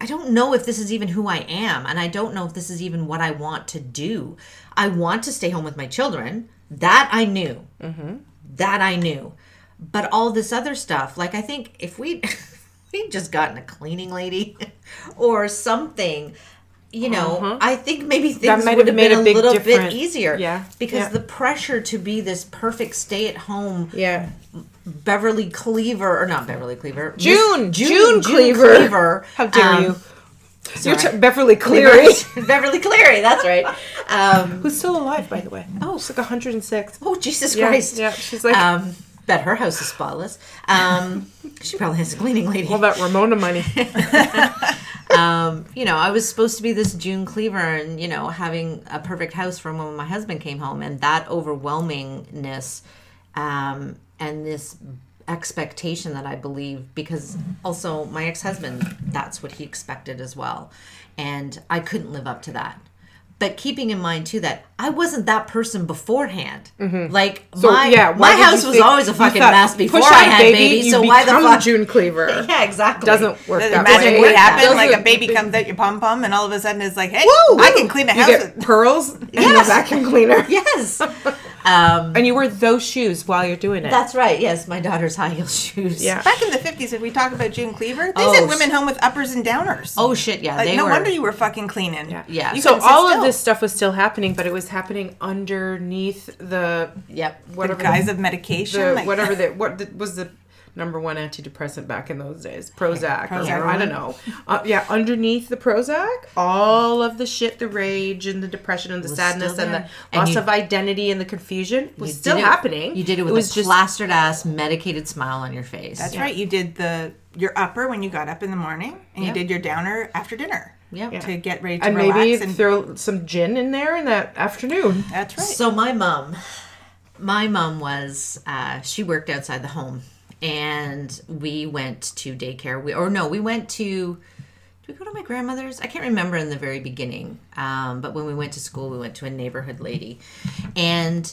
I don't know if this is even who I am, and I don't know if this is even what I want to do. I want to stay home with my children. That I knew. Mm-hmm. That I knew. But all this other stuff, like I think if we we'd just gotten a cleaning lady or something, you know, uh-huh. I think maybe things would have made been a a, little difference. bit easier. Yeah. Because Yeah. the pressure to be this perfect stay-at-home Yeah. Beverly Cleaver or not Beverly Cleaver, Miss- June, June, June Cleaver. Cleaver. How dare Um, you? sorry. You're t- Beverly Cleary. Beverly Cleary. That's right. Um, Who's still alive, by the way. Oh. she's like 106. oh Jesus Yeah, Christ! yeah, she's like- um, bet her house is spotless. Um, she probably has a cleaning lady. All that Ramona money. um, you know, I was supposed to be this June Cleaver and, you know, having a perfect house from when my husband came home. And that overwhelmingness um, and this expectation that I believe, because also my ex husband, that's what he expected as well. And I couldn't live up to that. But keeping in mind too that I wasn't that person beforehand. Mm-hmm. Like So, my yeah, my house was think- alwa's a fucking thought, mess before push I out, had baby, babies. you So why the become fuck? June Cleaver. Yeah, exactly. Doesn't work that Imagine way. what happened. Like a baby comes out your pom pom, and all of a sudden it's like, hey, Woo! I can clean a You house. get with- pearls and a vacuum cleaner. Yes. Um, And you wear those shoes while you're doing it. That's right. Yes, my daughter's high heel shoes. Yeah. Back in the fifties, if we talk about June Cleaver, they Oh, sent women home with uppers and downers. Oh shit! Yeah, like, they no were. wonder you were fucking cleaning. Yeah. Yeah. You so all of this stuff was still happening, but it was happening underneath the Yep. The whatever guise the, of medication, the like, whatever the what the, was the number one antidepressant back in those days. Prozac. or- Prozac. I don't know. Uh, yeah, underneath the Prozac, all of the shit, the rage and the depression and the sadness and the there. And loss you- of identity and the confusion was still it- happening. You did it with was a plastered ass, medicated smile on your face. That's right. You did the your upper when you got up in the morning, and Yeah. you did your downer after dinner Yep. to get ready to and relax. maybe and throw some gin in there in that afternoon. that's right. So my mom, my mom was uh, she worked outside the home, and we went to daycare. We or no, we went to. Did we go to my grandmother's? I can't remember in the very beginning. Um, but when we went to school, we went to a neighborhood lady, and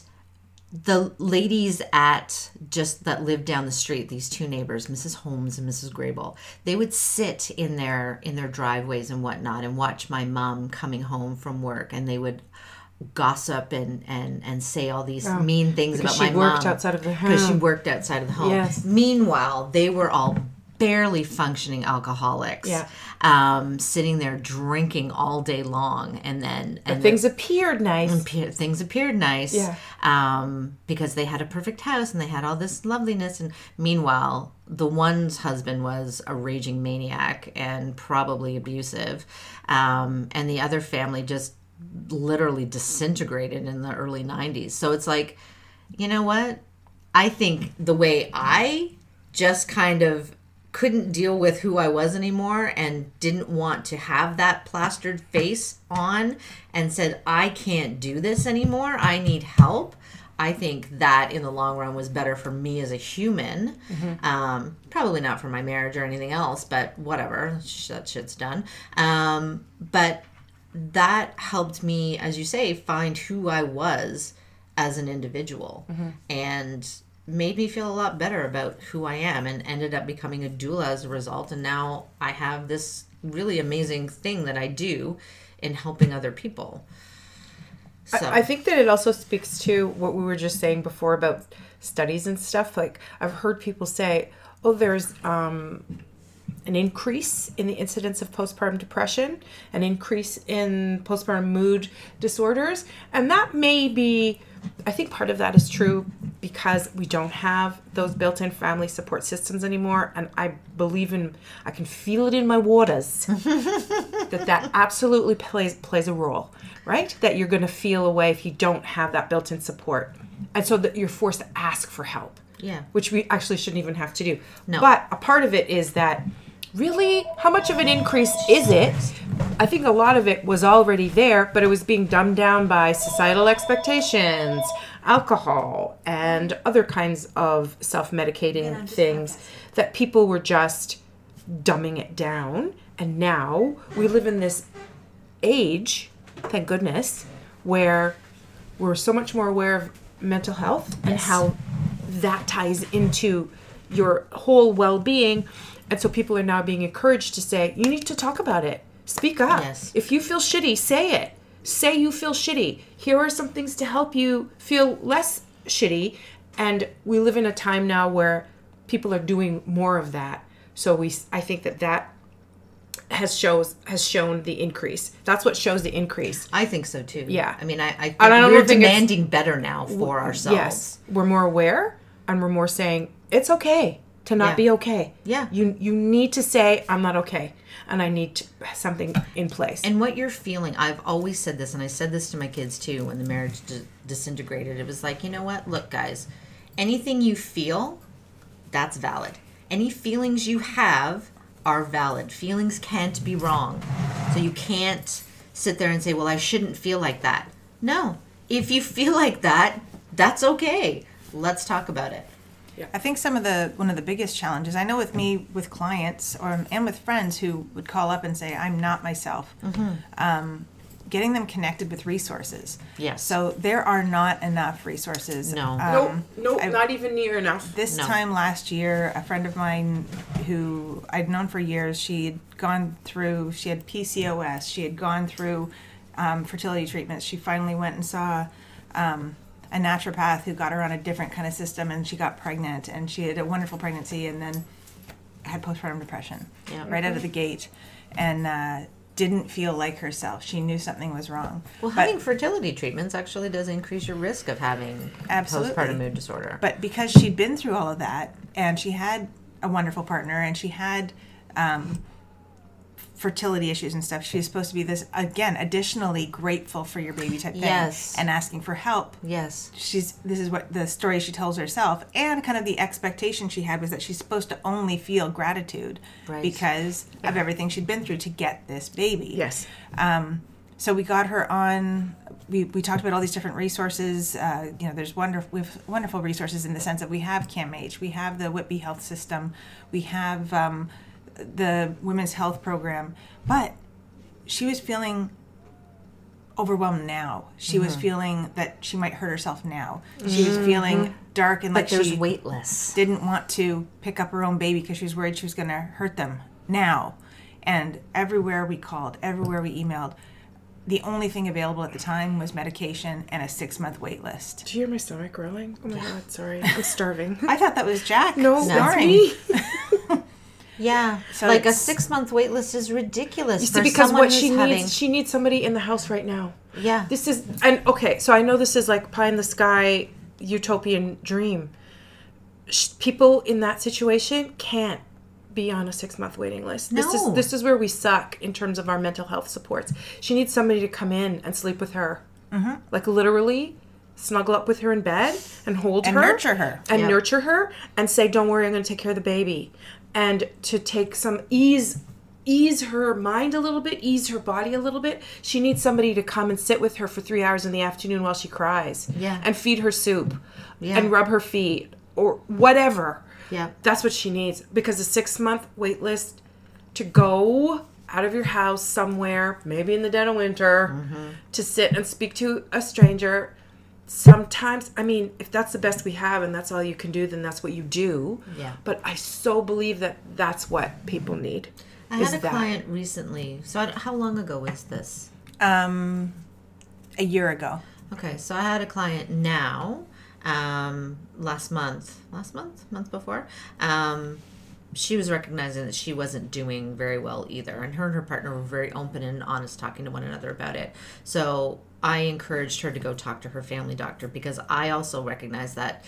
the ladies at just that lived down the street these two neighbors mrs holmes and mrs grable they would sit in their in their driveways and whatnot and watch my mom coming home from work and they would gossip and and and say all these mean things Oh, because about she worked outside of the home because she worked outside of the home Yes. meanwhile they were all barely functioning alcoholics Yeah. um sitting there drinking all day long and then and Things appeared nice. things appeared nice Yeah. um, because they had a perfect house and they had all this loveliness. And meanwhile, the one's husband was a raging maniac and probably abusive, um, and the other family just literally disintegrated in the early 90s. So it's like, you know what? I think the way I just kind of couldn't deal with who I was anymore and didn't want to have that plastered face on and said, I can't do this anymore. I need help. I think that in the long run was better for me as a human. Um, probably not for my marriage or anything else, but whatever. That shit's done. Um, but that helped me, as you say, find who I was as an individual and made me feel a lot better about who I am and ended up becoming a doula as a result. And now I have this really amazing thing that I do in helping other people. So, I think that it also speaks to what we were just saying before about studies and stuff. Like I've heard people say, "Oh, there's um, an increase in the incidence of postpartum depression, an increase in postpartum mood disorders," and that may be. I think part of that is true because we don't have those built-in family support systems anymore, and I believe in. I can feel it in my waters that that absolutely plays plays a role, right? That you're going to feel away if you don't have that built-in support, and so that you're forced to ask for help. Yeah. which we actually shouldn't even have to do. No. but a part of it is that really, how much of an increase is it? I think a lot of it was already there, but it was being dumbed down by societal expectations, alcohol, and other kinds of self-medicating things that people were just dumbing it down. And now we live in this age, thank goodness, where we're so much more aware of mental health and how that ties into your whole well-being. And so people are now being encouraged to say, you need to talk about it. Speak up. Yes. If you feel shitty, say it. Say you feel shitty. Here are some things to help you feel less shitty. And we live in a time now where people are doing more of that. So we I think that that has shows has shown the increase. That's what shows the increase. I think so too. Yeah. I mean, I, I think I don't we're demanding better now for ourselves. Yes, we're more aware and we're more saying it's okay to not Yeah. be okay. Yeah. You you need to say I'm not okay and I need to, something in place. And what you're feeling, I've always said this, and I said this to my kids too when the marriage d- disintegrated. It was like, you know what? Look, guys, anything you feel, that's valid. Any feelings you have are valid. Feelings can't be wrong. So you can't sit there and say, well, I shouldn't feel like that. No. If you feel like that, that's okay. Let's talk about it. I think some of the one of the biggest challenges I know with me with clients or and with friends who would call up and say I'm not myself, um, getting them connected with resources. Yes. So there are not enough resources. No. nope, Um, nope, I- not even near enough. This No. time last year, a friend of mine who I'd known for years, she had gone through, she had PCOS, she had gone through um, fertility treatments. She finally went and saw um, a naturopath who got her on a different kind of system and she got pregnant and she had a wonderful pregnancy and then had postpartum depression Yeah. right out of the gate. And uh, didn't feel like herself. She knew something was wrong. Well, But- having fertility treatments actually does increase your risk of having Absolutely. postpartum mood disorder. But because she'd been through all of that, and she had a wonderful partner, and she had um, fertility issues and stuff, she was supposed to be this again, additionally grateful for your baby type thing, Yes. and asking for help. yes. She's this is what the story she tells herself, and kind of the expectation she had was that she's supposed to only feel gratitude Right. because of everything she'd been through to get this baby. Yes. Um, so we got her on. We, we talked about all these different resources. Uh, you know, there's wonderful we have wonderful resources in the sense that we have CAMH, we have the Whitby Health System, we have um, the Women's Health Program, but she was feeling overwhelmed now. She was mm-hmm. feeling that she might hurt herself now. She was mm-hmm. feeling dark and But like there's she weightless. didn't want to pick up her own baby because she was worried she was going to hurt them now. And everywhere we called, everywhere we emailed, the only thing available at the time was medication and a six month wait list. Do you hear my stomach growling? Oh my god, sorry. I'm starving. I thought that was Jack. no, that's snoring. me. Yeah. So like a six month wait list is ridiculous. You see, for because someone what she needs, having- she needs somebody in the house right now. Yeah. This is and okay, so I know this is like pie in the sky utopian dream. People in that situation can't be on a six month waiting list. This is No. this is where we suck in terms of our mental health supports. She needs somebody to come in and sleep with her, mm-hmm. like literally snuggle up with her in bed and hold And her, nurture her. and Yeah. nurture her, and say, "Don't worry, I'm going to take care of the baby," and to take some ease ease her mind a little bit, ease her body a little bit. She needs somebody to come and sit with her for three hours in the afternoon while she cries. Yeah. And feed her soup. Yeah. And rub her feet or whatever. Yeah. That's what she needs. Because a six month wait list to go out of your house somewhere, maybe in the dead of winter, Mm-hmm. to sit and speak to a stranger. Sometimes, I mean, if that's the best we have and that's all you can do, then that's what you do. Yeah. But I so believe that that's what people need. I had a that. client recently. So I, how long ago was this? Um, a year ago. Okay, so I had a client now, um, last month, last month, month before. Um, she was recognizing that she wasn't doing very well either, and her and her partner were very open and honest, talking to one another about it. So I encouraged her to go talk to her family doctor because I also recognize that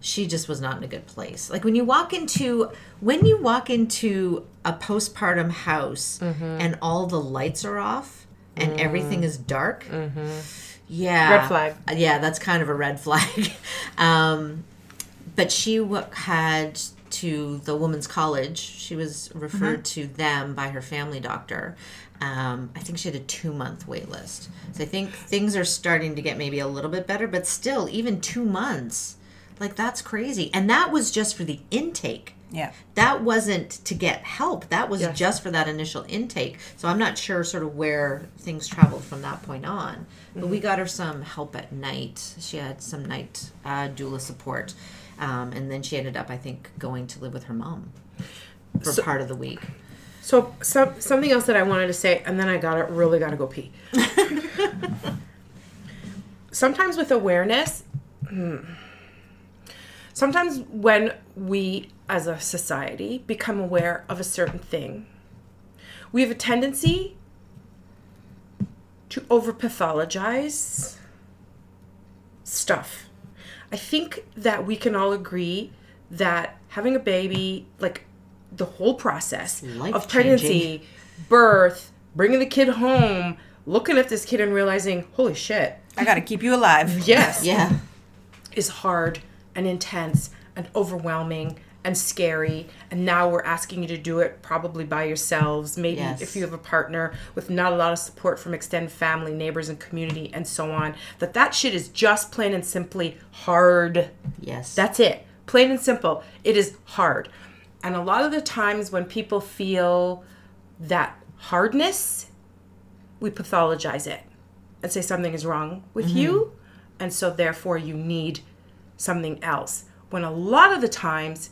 she just was not in a good place. Like when you walk into when you walk into a postpartum house mm-hmm. and all the lights are off and mm-hmm. everything is dark. Mm-hmm. Yeah. Red flag. Yeah, that's kind of a red flag. um, but she w- had to the women's college. She was referred to them by her family doctor. Um, I think she had a two month wait list. So I think things are starting to get maybe a little bit better, but still, even two months, like that's crazy. And that was just for the intake. Yeah. That wasn't to get help. That was just for that initial intake. So I'm not sure sort of where things traveled from that point on. But we got her some help at night. She had some night uh, doula support. Um, and then she ended up, I think, going to live with her mom for So- part of the week. So some something else that I wanted to say, and then I got to really got to go pee. sometimes with awareness, hmm, sometimes when we as a society become aware of a certain thing, we have a tendency to over pathologize stuff. I think that we can all agree that having a baby, like the whole process of Life-changing. pregnancy, birth, bringing the kid home, looking at this kid and realizing, holy shit, I got to keep you alive. yes, Yeah. is hard and intense and overwhelming and scary. And now we're asking you to do it probably by yourselves. Maybe Yes. if you have a partner with not a lot of support from extended family, neighbors, and community, and so on. That that shit is just plain and simply hard. Yes. That's it. Plain and simple. It is hard. And a lot of the times when people feel that hardness, we pathologize it and say something is wrong with mm-hmm. you. And so therefore you need something else. When a lot of the times,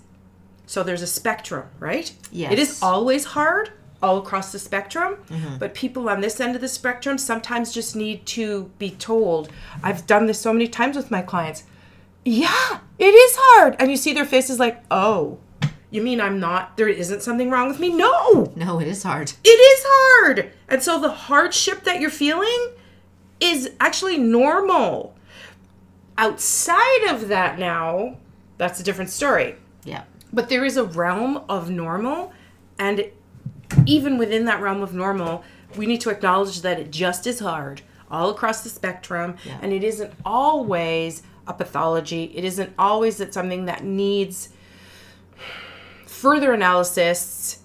so there's a spectrum, right? Yes. It is always hard all across the spectrum, mm-hmm. but people on this end of the spectrum sometimes just need to be told. I've done this so many times with my clients. Yeah, it is hard. And you see their faces like, oh, You mean I'm not, there isn't something wrong with me? No! No, it is hard. It is hard. And so the hardship that you're feeling is actually normal. Outside of that now, that's a different story. Yeah. But there is a realm of normal, and even within that realm of normal, we need to acknowledge that it just is hard all across the spectrum, Yeah. and it isn't always a pathology. It isn't always that something that needs further analysis,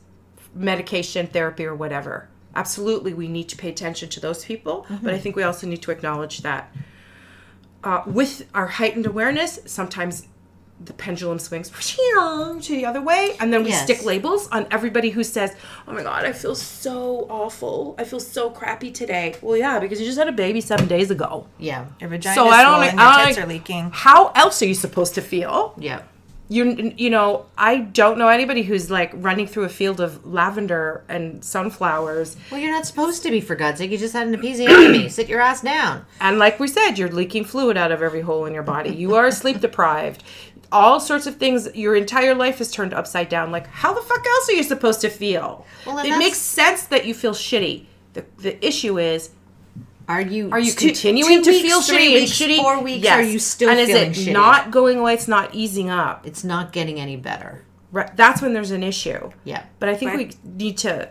medication, therapy, or whatever. Absolutely, we need to pay attention to those people, but I think we also need to acknowledge that uh, with our heightened awareness, sometimes the pendulum swings to the other way, and then we Yes. stick labels on everybody who says, "Oh my God, I feel so awful. I feel so crappy today." Well, yeah, because you just had a baby seven days ago. Yeah. Your vagina So is I don't. swollen, your I tits don't- are leaking. How else are you supposed to feel? Yeah. You you know i don't know anybody who's like running through a field of lavender and sunflowers Well, you're not supposed to be, for God's sake. You just had an episiotomy. Sit your ass down. and like we said you're leaking fluid out of every hole in your body you are sleep deprived all sorts of things your entire life is turned upside down like how the fuck else are you supposed to feel Well, it makes sense that you feel shitty the, the issue is Are you are you two- continuing two to weeks, feel three shitty weeks, and shitty Four weeks. Yes. Are you still and feeling is it shitty? not going away it's not easing up It's not getting any better. right, that's when there's an issue Yeah. but i think Right. we need to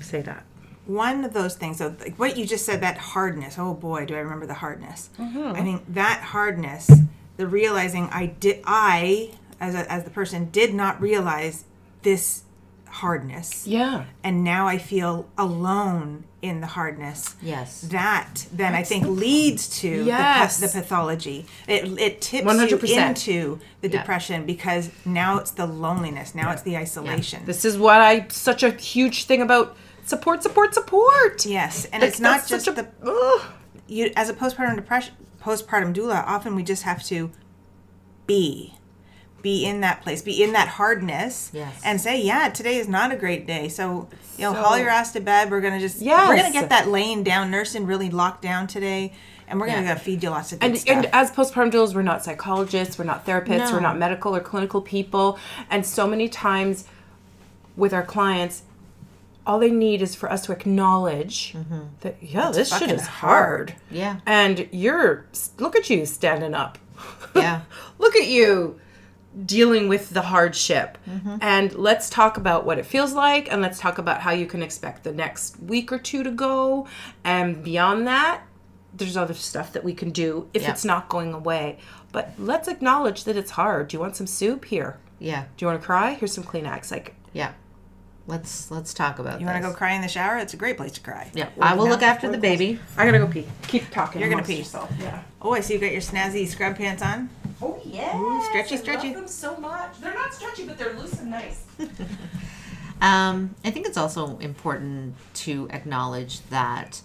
say that one of those things so like what you just said that hardness oh boy do i remember the hardness Mm-hmm. i think that hardness the realizing i did i as, a, as the person did not realize this hardness yeah and now i feel alone in the hardness Yes. that then i think leads to the, Yes. path- the pathology it, it tips 100%. you into the Yeah. depression because now it's the loneliness now it's the isolation This is what I such a huge thing about support, support, support. yes and Like, it's not just a- the ugh. you as a postpartum depression postpartum doula often we just have to be be in that place be in that hardness Yes. and say yeah today is not a great day so you know So- haul your ass to bed we're gonna just we're gonna get that laying down nursing really locked down today and we're gonna Yeah. go feed you lots of good And, stuff and as postpartum doulas, we're not psychologists, we're not therapists, No. we're not medical or clinical people. And so many times with our clients, all they need is for us to acknowledge mm-hmm. that, yeah, this shit is hard. Yeah. And you're, look at you standing up. Yeah. look at you dealing with the hardship. Mm-hmm. And let's talk about what it feels like and let's talk about how you can expect the next week or two to go. And beyond that, there's other stuff that we can do if Yeah. it's not going away. But let's acknowledge that it's hard. Do you want some soup? Here. Yeah. Do you want to cry? Here's some Kleenex. Like, Yeah. Let's let's talk about you want to go cry in the shower it's a great place to cry Yeah. I will look after the baby. I gotta go pee. Keep talking. You're gonna pee. Yourself. Yeah. oh i see you got your snazzy scrub pants on Oh yeah. Ooh, stretchy, stretchy. them so much. They're not stretchy, but they're loose and nice. Um, I think it's also important to acknowledge that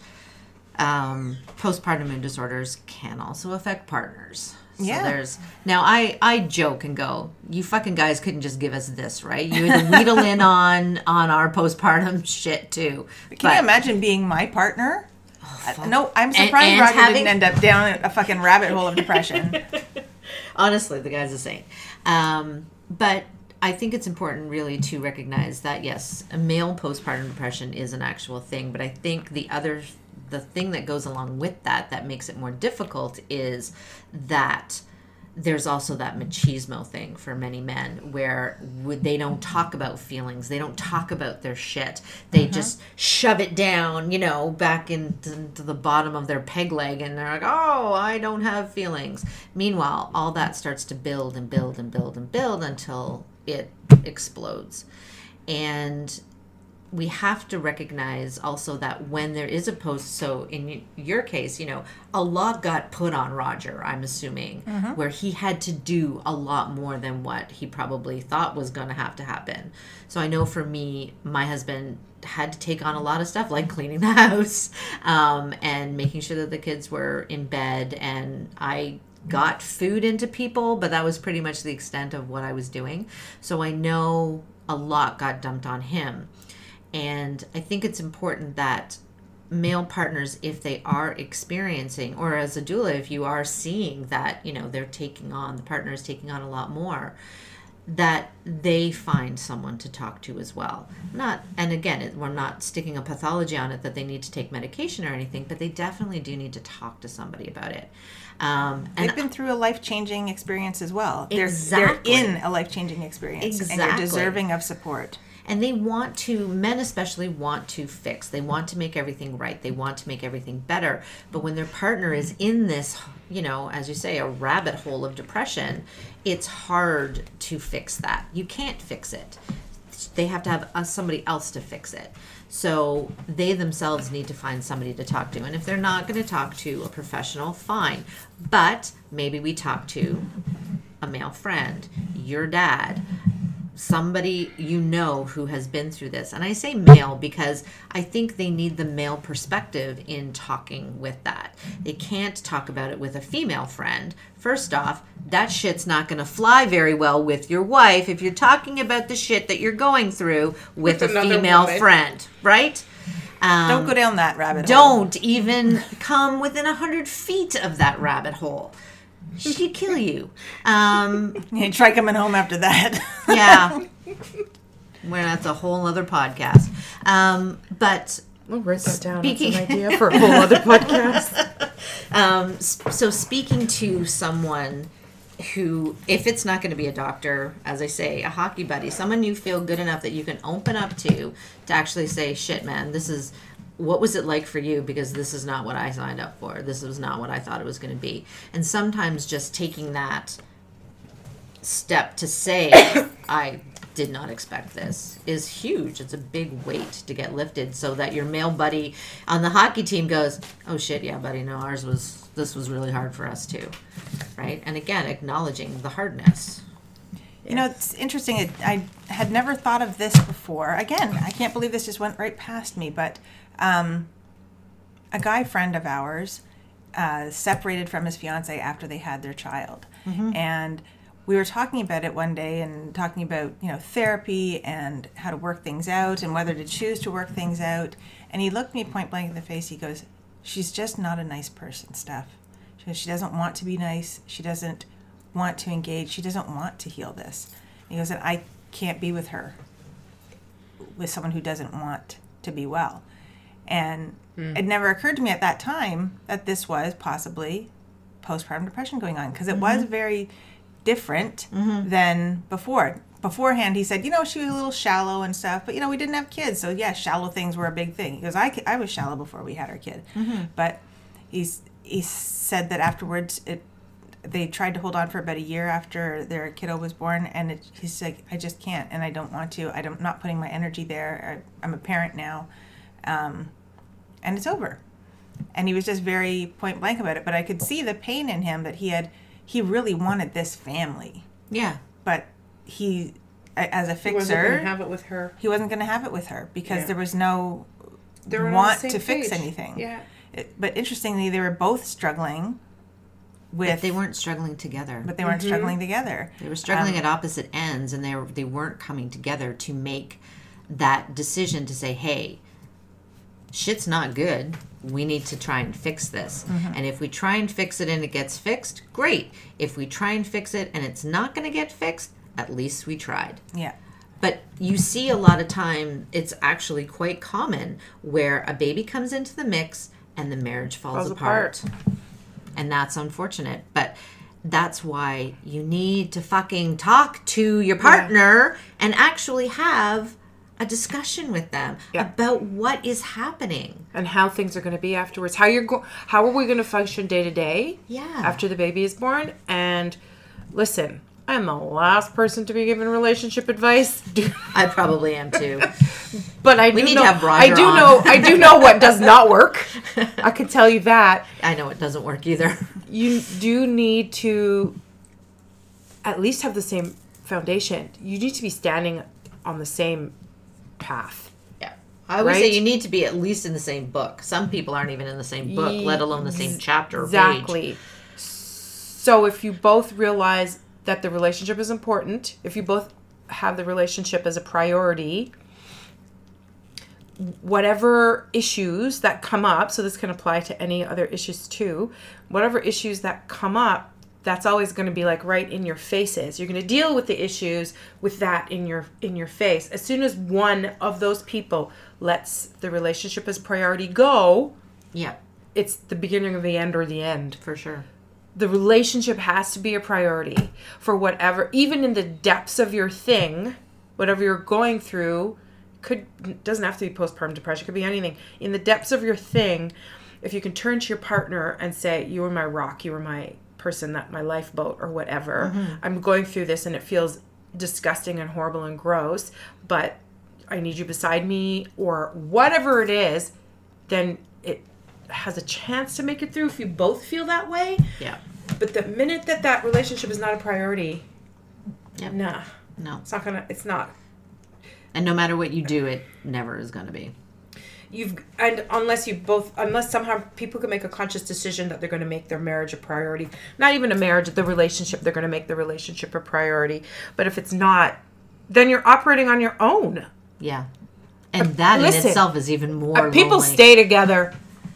um, postpartum mood disorders can also affect partners. So Yeah. there's now I I joke and go, you fucking guys couldn't just give us this, right? You had to wheedle in on on our postpartum shit too. can you imagine being my partner I- no i'm And- surprised and roger having- didn't end up down a fucking rabbit hole of depression honestly the guy's a saint um, but i think it's important really to recognize that yes a male postpartum depression is an actual thing but i think the other the thing that goes along with that that makes it more difficult is that there's also that machismo thing for many men where they don't talk about feelings. They don't talk about their shit. They uh-huh. just shove it down you know back into the bottom of their peg leg and they're like oh i don't have feelings. Meanwhile all that starts to build and build and build and build until it explodes. And we have to recognize also that when there is a post so in your case you know a lot got put on roger i'm assuming where he had to do a lot more than what he probably thought was going to have to happen. So i know for me my husband had to take on a lot of stuff like cleaning the house um, and making sure that the kids were in bed and i got food into people but that was pretty much the extent of what i was doing. So i know a lot got dumped on him and I think it's important that male partners, if they are experiencing, or as a doula, if you are seeing that, you know, they're taking on, the partner is taking on a lot more, that they find someone to talk to as well. Not, and again, it, we're not sticking a pathology on it that they need to take medication or anything, but they definitely do need to talk to somebody about it. Um, and They've been through a life changing experience as well. They're, Exactly. they're in a life changing experience. And you're deserving of support. And they want to men especially want to fix. They want to make everything right. They want to make everything better. But when their partner is in this you know as you say a rabbit hole of depression it's hard to fix that. You can't fix it. They have to have uh, somebody else to fix it. So they themselves need to find somebody to talk to. And if they're not going to talk to a professional fine. But maybe we talk to a male friend your dad somebody you know who has been through this. And I say male because I think they need the male perspective in talking with that. They can't talk about it with a female friend. First off, that shit's not going to fly very well with your wife if you're talking about the shit that you're going through with, With a female woman. friend, right? Um, Don't go down that rabbit hole. don't even come within a hundred feet of that rabbit hole. She could kill you. Um, You try coming home after that. yeah. Well, that's a whole other podcast. Um, but I'll write that down. Speaking- That's an idea for a whole other podcast. um, so speaking to someone who, if it's not going to be a doctor, as I say, a hockey buddy, someone you feel good enough that you can open up to, to actually say, shit, man, this is. What was it like for you? Because this is not what I signed up for. This was not what I thought it was going to be. And sometimes just taking that step to say I did not expect this is huge. It's a big weight to get lifted so that your male buddy on the hockey team goes, "Oh shit, yeah, buddy, no, ours was this was really hard for us too." Right? And again, acknowledging the hardness. You know, it's interesting. It, I had never thought of this before. Again, I can't believe this just went right past me. But um, a guy friend of ours uh, separated from his fiance after they had their child, and we were talking about it one day and talking about you know therapy and how to work things out and whether to choose to work things out. And he looked me point blank in the face. He goes, "She's just not a nice person, Steph. She, goes, she doesn't want to be nice. She doesn't." want to engage. She doesn't want to heal this. He goes, and I can't be with her, with someone who doesn't want to be well. And hmm. it never occurred to me at that time that this was possibly postpartum depression going on because it mm-hmm. was very different mm-hmm. than before. Beforehand, he said, you know, she was a little shallow and stuff, but you know, we didn't have kids, so yeah, shallow things were a big thing. He goes, I, I was shallow before we had our kid, mm-hmm. but he's he said that afterwards it they tried to hold on for about a year after their kiddo was born and it, he's like i just can't and i don't want to. I don't, i'm not putting my energy there. I, i'm a parent now. Um, and it's over and he was just very point blank about it but i could see the pain in him that he had he really wanted this family Yeah. but he a- as a Wasn't gonna fixer have it with her. he wasn't going to have it with her because Yeah. there was no They were the want same to fix anything Yeah. It- but interestingly they were both struggling with But they weren't struggling together. but they weren't struggling together They were struggling Um, at opposite ends, and they were, they weren't coming together to make that decision to say, "Hey, shit's not good. We need to try and fix this." Mm-hmm. And if we try and fix it and it gets fixed, great. If we try and fix it and it's not going to get fixed, at least we tried. yeah But you see a lot of time, it's actually quite common where a baby comes into the mix and the marriage falls, Falls apart. apart. And that's unfortunate. But that's why you need to fucking talk to your partner and actually have a discussion with them Yeah. about what is happening. And how things are going to be afterwards. How you're go- How are we going to function day to day? Yeah. After the baby is born. And listen, I'm the last person to be giving relationship advice. I probably am too. But I do need to know, I do on. know I do know what does not work. I could tell you that. I know it doesn't work either. You do need to at least have the same foundation. You need to be standing on the same path. Yeah. I always say you need to be at least in the same book. Some people aren't even in the same book, Ye- let alone the same chapter or page. Exactly. So if you both realize that the relationship is important, if you both have the relationship as a priority, whatever issues that come up, so this can apply to any other issues too, whatever issues that come up, that's always going to be like right in your faces. You're going to deal with the issues with that in your in your face. As soon as one of those people lets the relationship as priority go, Yeah, it's the beginning of the end or the end. for sure. The relationship has to be a priority for whatever, even in the depths of your thing, whatever you're going through, could doesn't have to be postpartum depression, could be anything. In the depths of your thing, if you can turn to your partner and say, "You were my rock, you were my person, that my lifeboat, or whatever. Mm-hmm. I'm going through this, and it feels disgusting and horrible and gross, but I need you beside me, or whatever it is," then it has a chance to make it through if you both feel that way. Yeah. But the minute that that relationship is not a priority, Yep. nah, No. it's not gonna. It's not. And no matter what you do, it never is going to be. You've and unless you both, unless somehow people can make a conscious decision that they're going to make their marriage a priority. Not even a marriage, the relationship. They're going to make the relationship a priority. But if it's not, then you're operating on your own. Yeah. And that listen, in itself is even more. Uh, people lonely. stay together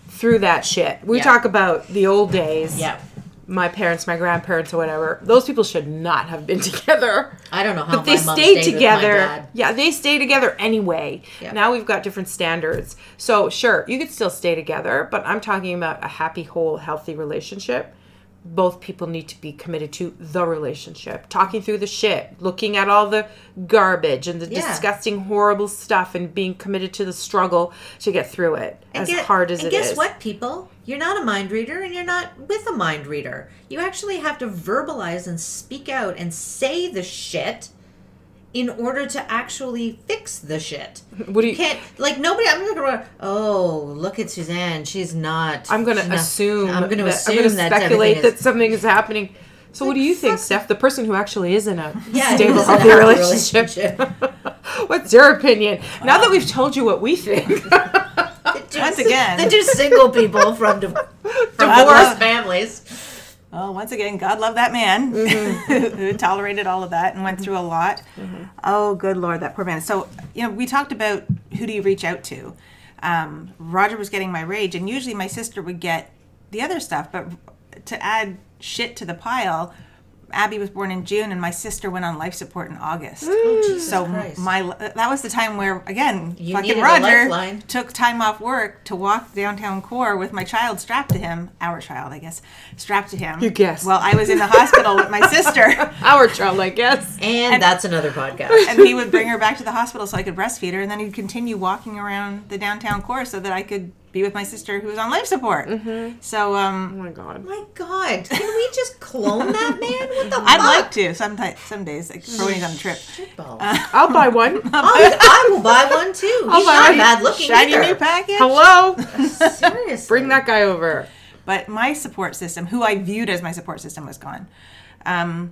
through that shit. We Yeah. talk about the old days. Yeah. My parents, my grandparents, or whatever. Those people should not have been together. I don't know how but they stayed stayed together. With my dad. Yeah, they stay together anyway. Yeah. Now we've got different standards. So sure, you could still stay together, but I'm talking about a happy, whole, healthy relationship. Both people need to be committed to the relationship, talking through the shit, looking at all the garbage and the Yeah. disgusting, horrible stuff, and being committed to the struggle to get through it. as gue- hard as it is. and it guess is. what, people? You're not a mind reader, and you're not with a mind reader. You actually have to verbalize and speak out and say the shit in order to actually fix the shit. What do You you? can't like nobody. I'm gonna. Oh, look at Suzanne. She's not. I'm going she's to not- assume. I'm going to that, assume I'm gonna that speculate everything that something is happening. So, what do you think, Steph? The person who actually is in a Yeah, stable, in healthy healthy relationship. What's your opinion? Now that we've told you what we think, is. Once again. the two single people from div- from divorced families. Well, once again, God love that man mm-hmm. who tolerated all of that and went mm-hmm. through a lot. Mm-hmm. Oh, good Lord, that poor man. So, you know, we talked about who do you reach out to. Um, Roger was getting my rage, and usually my sister would get the other stuff. But to add shit to the pile, Abby was born in June, and my sister went on life support in August. Oh, Jesus so Christ. my that was the time where again You fucking Roger took time off work to walk downtown core with my child strapped to him, our child, I guess, strapped to him. You guess. Well, I was in the hospital with my sister, our child, I guess. and, that's another podcast. and he would bring her back to the hospital so I could breastfeed her, and then he'd continue walking around the downtown core so that I could be with my sister who was on life support. So Oh um, my god. My God, can we just clone that man? What the I'd fuck? like to some some days like, for when he's on a trip. Shitball. I'll buy one. I, I will buy one too. He's I'll buy not bad looking Shiny either. new package. Hello. Seriously, Bring that guy over. but my support system, who I viewed as my support system, was gone. Um,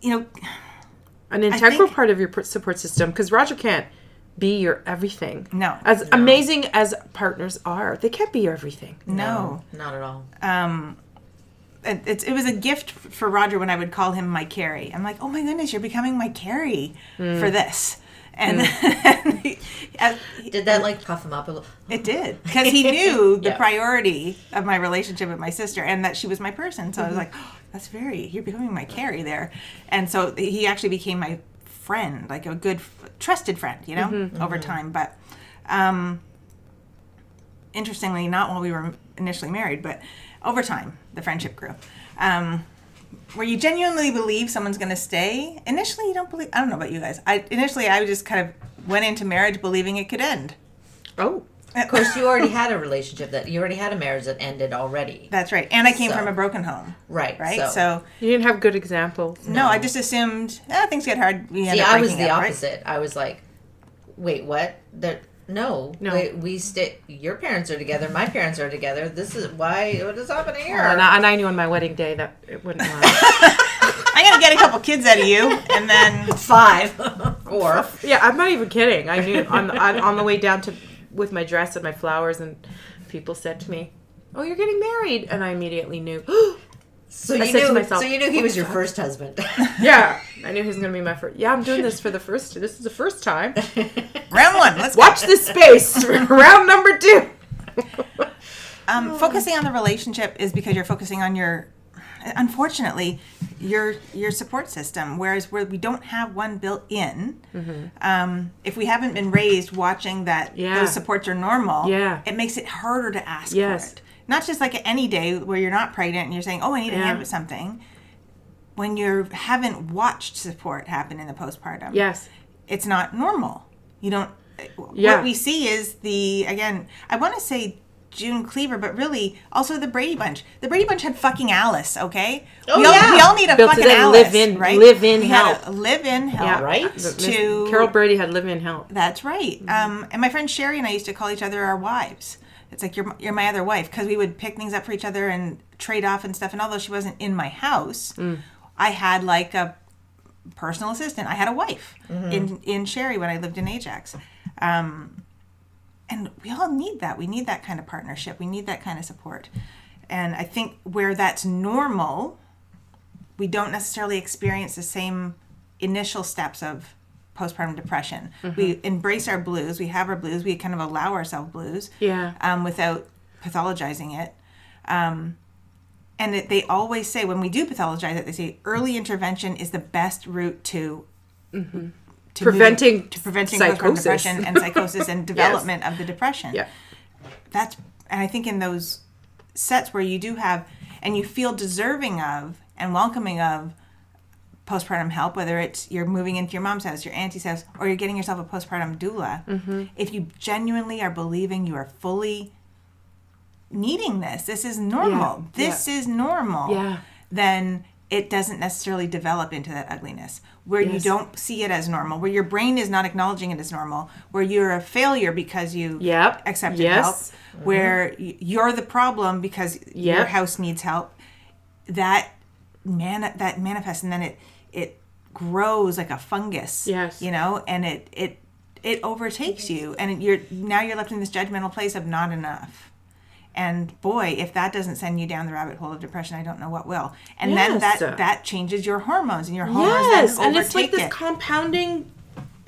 you know, An integral part of your support system, because Roger can't be your everything. No. As amazing as partners are, they can't be your everything. no. not at all. um, it, it's, it was a gift for Roger when I would call him my Carrie. I'm like, oh my goodness, you're becoming my Carrie for this. And he- uh, Did that like puff him up a little? it did because he knew the Yeah. priority of my relationship with my sister and that she was my person. So I was like, oh, that's very, you're becoming my Carrie there. And so he actually became my friend, like a good, trusted friend, you know, over time. But um, interestingly, not while we were initially married, but over time, the friendship grew. Um, where you genuinely believe someone's going to stay. Initially, you don't believe. I don't know about you guys. I initially I just kind of went into marriage believing it could end. Oh. Of course, you already had a relationship that you already had a marriage that ended already. That's right. And I came So- from a broken home, Right. right? So, So, You didn't have good examples. no, I just assumed eh, things get hard. We see, I was the up, right? opposite. I was like, wait, what? That no, No. We, we stay. Your parents are together. My parents are together. This is why. What is happening here? And I, and I knew on my wedding day that it wouldn't last. I'm gonna get a couple kids out of you, and then Five, four. yeah, I'm not even kidding. I knew on, on on the way down to with my dress and my flowers, and people said to me, "Oh, you're getting married," and I immediately knew. So I you said to knew. myself, so you knew he was your first husband. yeah, I knew he was gonna be my first. Yeah, I'm doing this for the first. This is the first time. round one. Let's go. Watch this space. Round number two. Um, focusing on the relationship is because you're focusing on your unfortunately your your support system whereas where we don't have one built in um, if we haven't been raised watching that Mm-hmm. Yeah. those supports are normal Yeah. it makes it harder to ask Yes. for it not just like any day where you're not pregnant and you're saying oh i need a Yeah. hand with something when you haven't watched support happen in the postpartum Yes. it's not normal. You don't. Yeah. What we see is the again. I want to say June Cleaver, but really also the Brady Bunch. The Brady Bunch had fucking Alice. Okay. Oh, we all, yeah. We all need a Built fucking it in, Alice, live-in- right? live-in we help. live-in help. Yeah. Right? To- Carol Brady had live-in help. That's right. Um, and my friend Sherry and I used to call each other our wives. It's like you're you're my other wife because we would pick things up for each other and trade off and stuff. And although she wasn't in my house, I had like a personal assistant. I had a wife in in Sherry when I lived in Ajax. Um, and we all need that. We need that kind of partnership. We need that kind of support. And I think where that's normal, we don't necessarily experience the same initial steps of postpartum depression. We embrace our blues. We have our blues. We kind of allow ourselves blues Yeah. um, without pathologizing it. Um, and it, they always say when we do pathologize it, they say early intervention is the best route to, to Preventing moving- to preventing psychosis. postpartum depression and psychosis and development of the depression Yeah. that's and I think in those sets where you do have and you feel deserving of and welcoming of postpartum help, whether it's you're moving into your mom's house, your auntie's house, or you're getting yourself a postpartum doula, Mm-hmm. if you genuinely are believing you are fully needing this, this is normal, Yeah, this is normal, Yeah. then it doesn't necessarily develop into that ugliness where you don't see it as normal, where your brain is not acknowledging it as normal, where you're a failure because you Yep. accepted Yes. help, mm-hmm. where you're the problem because your house needs help. That man that manifests and then it it grows like a fungus. Yes. You know, and it it it overtakes you and you're now you're left in this judgmental place of not enough. And boy, if that doesn't send you down the rabbit hole of depression, I don't know what will. And then that that changes your hormones, and your hormones Yes, then and overtake it's like this it. compounding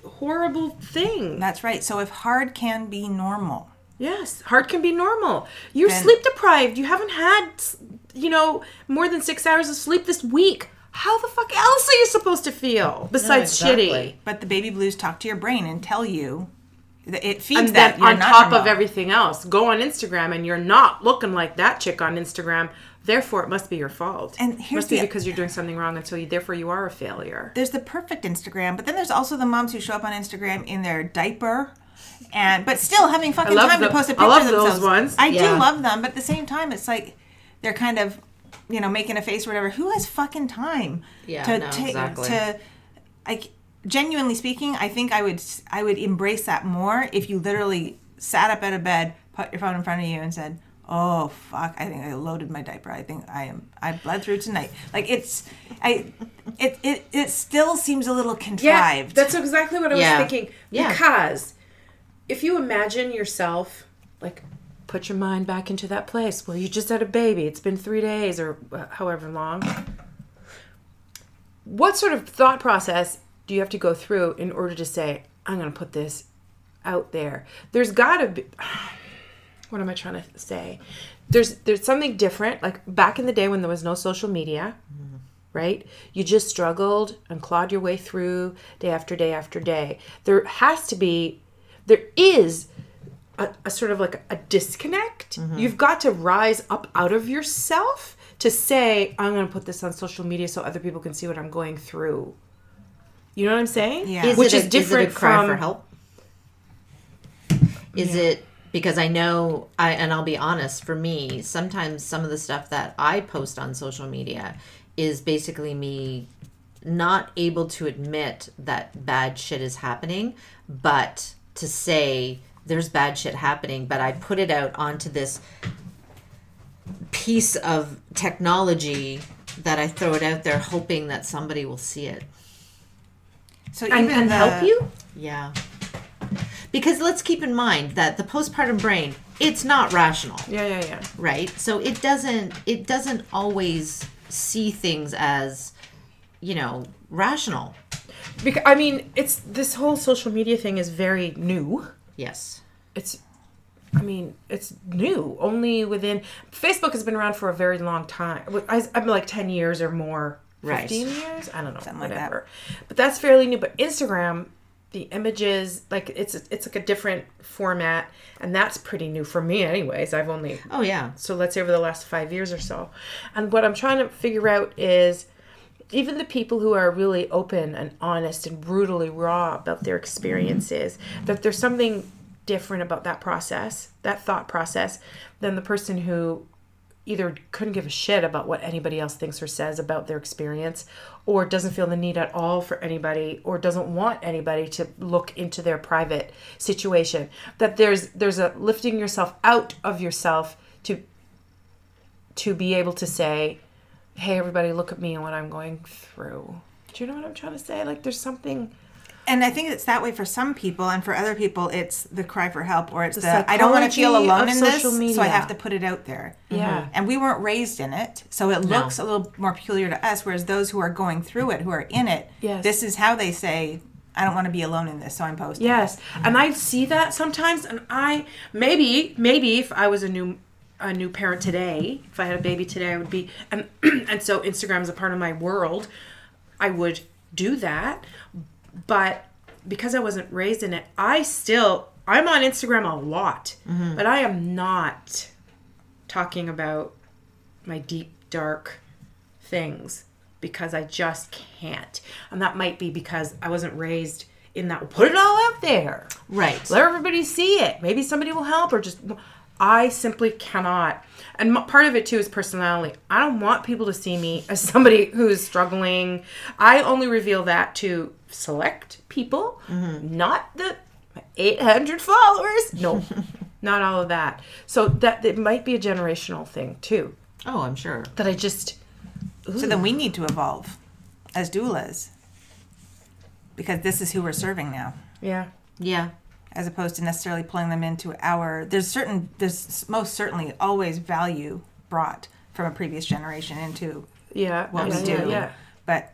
horrible thing. That's right. So if hard can be normal, Yes, hard can be normal. You're Then- sleep deprived. You haven't had, you know, more than six hours of sleep this week. How the fuck else are you supposed to feel besides exactly. shitty? but the baby blues talk to your brain and tell you that it feeds And that then you're on not top of everything else, go on Instagram and you're not looking like that chick on Instagram. Therefore, it must be your fault. And here's must be the- because you're doing something wrong, and so you, therefore you are a failure. there's the perfect Instagram, but then there's also the moms who show up on Instagram in their diaper. And but still having fucking time the- to post a picture I love of those themselves. ones. I Yeah. do love them, but at the same time, it's like they're kind of, you know, making a face or whatever. Who has fucking time Yeah, to no, take exactly. to, like, genuinely speaking, I think I would I would embrace that more if you literally sat up out of bed, put your phone in front of you, and said, "Oh fuck, I think I loaded my diaper. I think I am I bled through tonight." Like it's I. It, it, it still seems a little contrived. Yeah, that's exactly what I Yeah. was thinking. Yeah. Because if you imagine yourself, like, put your mind back into that place where you just had a baby, it's been three days or uh, however long. What sort of thought process do you have to go through in order to say, I'm going to put this out there? There's got to be. What am I trying to say? There's there's something different. Like back in the day when there was no social media, mm-hmm. right? You just struggled and clawed your way through day after day after day. There has to be, there is a, a sort of like a disconnect. Mm-hmm. You've got to rise up out of yourself to say, I'm going to put this on social media so other people can see what I'm going through. You know what I'm saying? Yeah. Is Which it is a, different is it a cry from for help? Is it because I know I and I'll be honest, for me, sometimes some of the stuff that I post on social media is basically me not able to admit that bad shit is happening, but to say there's bad shit happening, but I put it out onto this piece of technology that I throw it out there hoping that somebody will see it. So and, even and the, help you? Yeah. Because let's keep in mind that the postpartum brain, it's not rational, Yeah, yeah, yeah. right? So it doesn't it doesn't always see things as, you know, rational. Because I mean, it's this whole social media thing is very new. Yes. It's I mean, it's new. Only within Facebook has been around for a very long time. I, I'm like ten years or more. Right. Fifteen years? I don't know. Something like that. whatever. But that's fairly new. But Instagram, the images, like it's it's like a different format, and that's pretty new for me, anyways. I've only Oh yeah. so let's say over the last five years or so. And what I'm trying to figure out is even the people who are really open and honest and brutally raw about their experiences, that there's something different about that process, that thought process, than the person who either couldn't give a shit about what anybody else thinks or says about their experience or doesn't feel the need at all for anybody or doesn't want anybody to look into their private situation. That there's there's a lifting yourself out of yourself to to be able to say hey everybody look at me and what i'm going through. Do you know what i'm trying to say? Like there's something And I think it's that way for some people, and for other people, it's the cry for help, or it's the, I don't want to feel alone in this, social so I have to put it out there. Yeah. Mm-hmm. Mm-hmm. And we weren't raised in it, so it looks a little more peculiar to us. Whereas those who are going through it, who are in it, Yes. this is how they say, "I don't want to be alone in this," so I'm posting. Yes, and I see that sometimes, and I maybe maybe if I was a new a new parent today, if I had a baby today, I would be and and so Instagram is a part of my world. I would do that, but because I wasn't raised in it, I still I'm on Instagram a lot, mm-hmm. but I am not talking about my deep dark things because I just can't. And that might be because I wasn't raised in that put it all out there. Right. Let everybody see it. Maybe somebody will help or just I simply cannot. And part of it too is personality. I don't want people to see me as somebody who's struggling. I only reveal that to select people, mm-hmm. not the 800 followers. No. not all of that. So that it might be a generational thing too. Oh, I'm sure. That I just So then we need to evolve as doulas because this is who we're serving now. yeah. Yeah. As opposed to necessarily pulling them into our there's certain there's most certainly always value brought from a previous generation into Yeah. what yeah, we do Yeah. yeah. but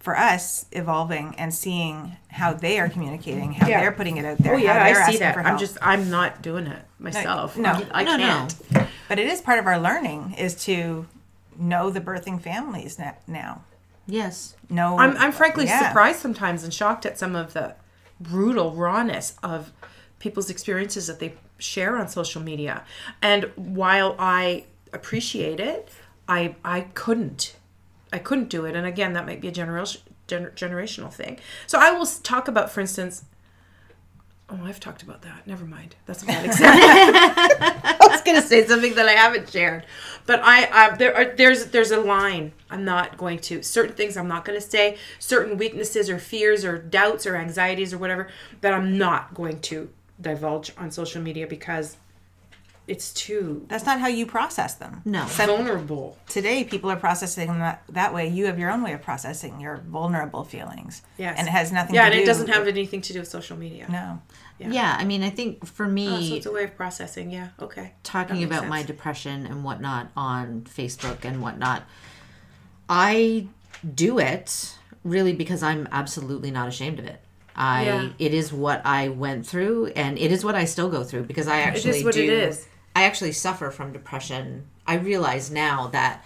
for us evolving and seeing how they are communicating how Yeah. they're putting it out there Oh yeah, how I see asking that. I'm just I'm not doing it myself. no. I, I No, no. can't. but it is part of our learning is to know the birthing families now Yes. no I'm I'm frankly Yeah. surprised sometimes and shocked at some of the brutal rawness of people's experiences that they share on social media. And while I appreciate it, I I couldn't. I couldn't do it. And again, that might be a generation gener- generational thing. So I will talk about for instance Oh, I've talked about that. Never mind. That's a bad example. I was gonna say something that I haven't shared, but I, I there are there's there's a line. I'm not going to certain things. I'm not going to say certain weaknesses or fears or doubts or anxieties or whatever that I'm not going to divulge on social media because it's too that's not how you process them No. vulnerable. today people are processing them that, that way you have your own way of processing your vulnerable feelings Yes. and it has nothing Yeah, to and do it doesn't have anything to do with social media. no Yeah. yeah I mean, I think for me, Oh, so it's a way of processing. Yeah. Okay. talking That makes about my sense. depression and whatnot on Facebook and whatnot, I do it really because I'm absolutely not ashamed of it. I Yeah. it is what I went through and it is what I still go through because I actually what do it is. I actually suffer from depression. I realize now that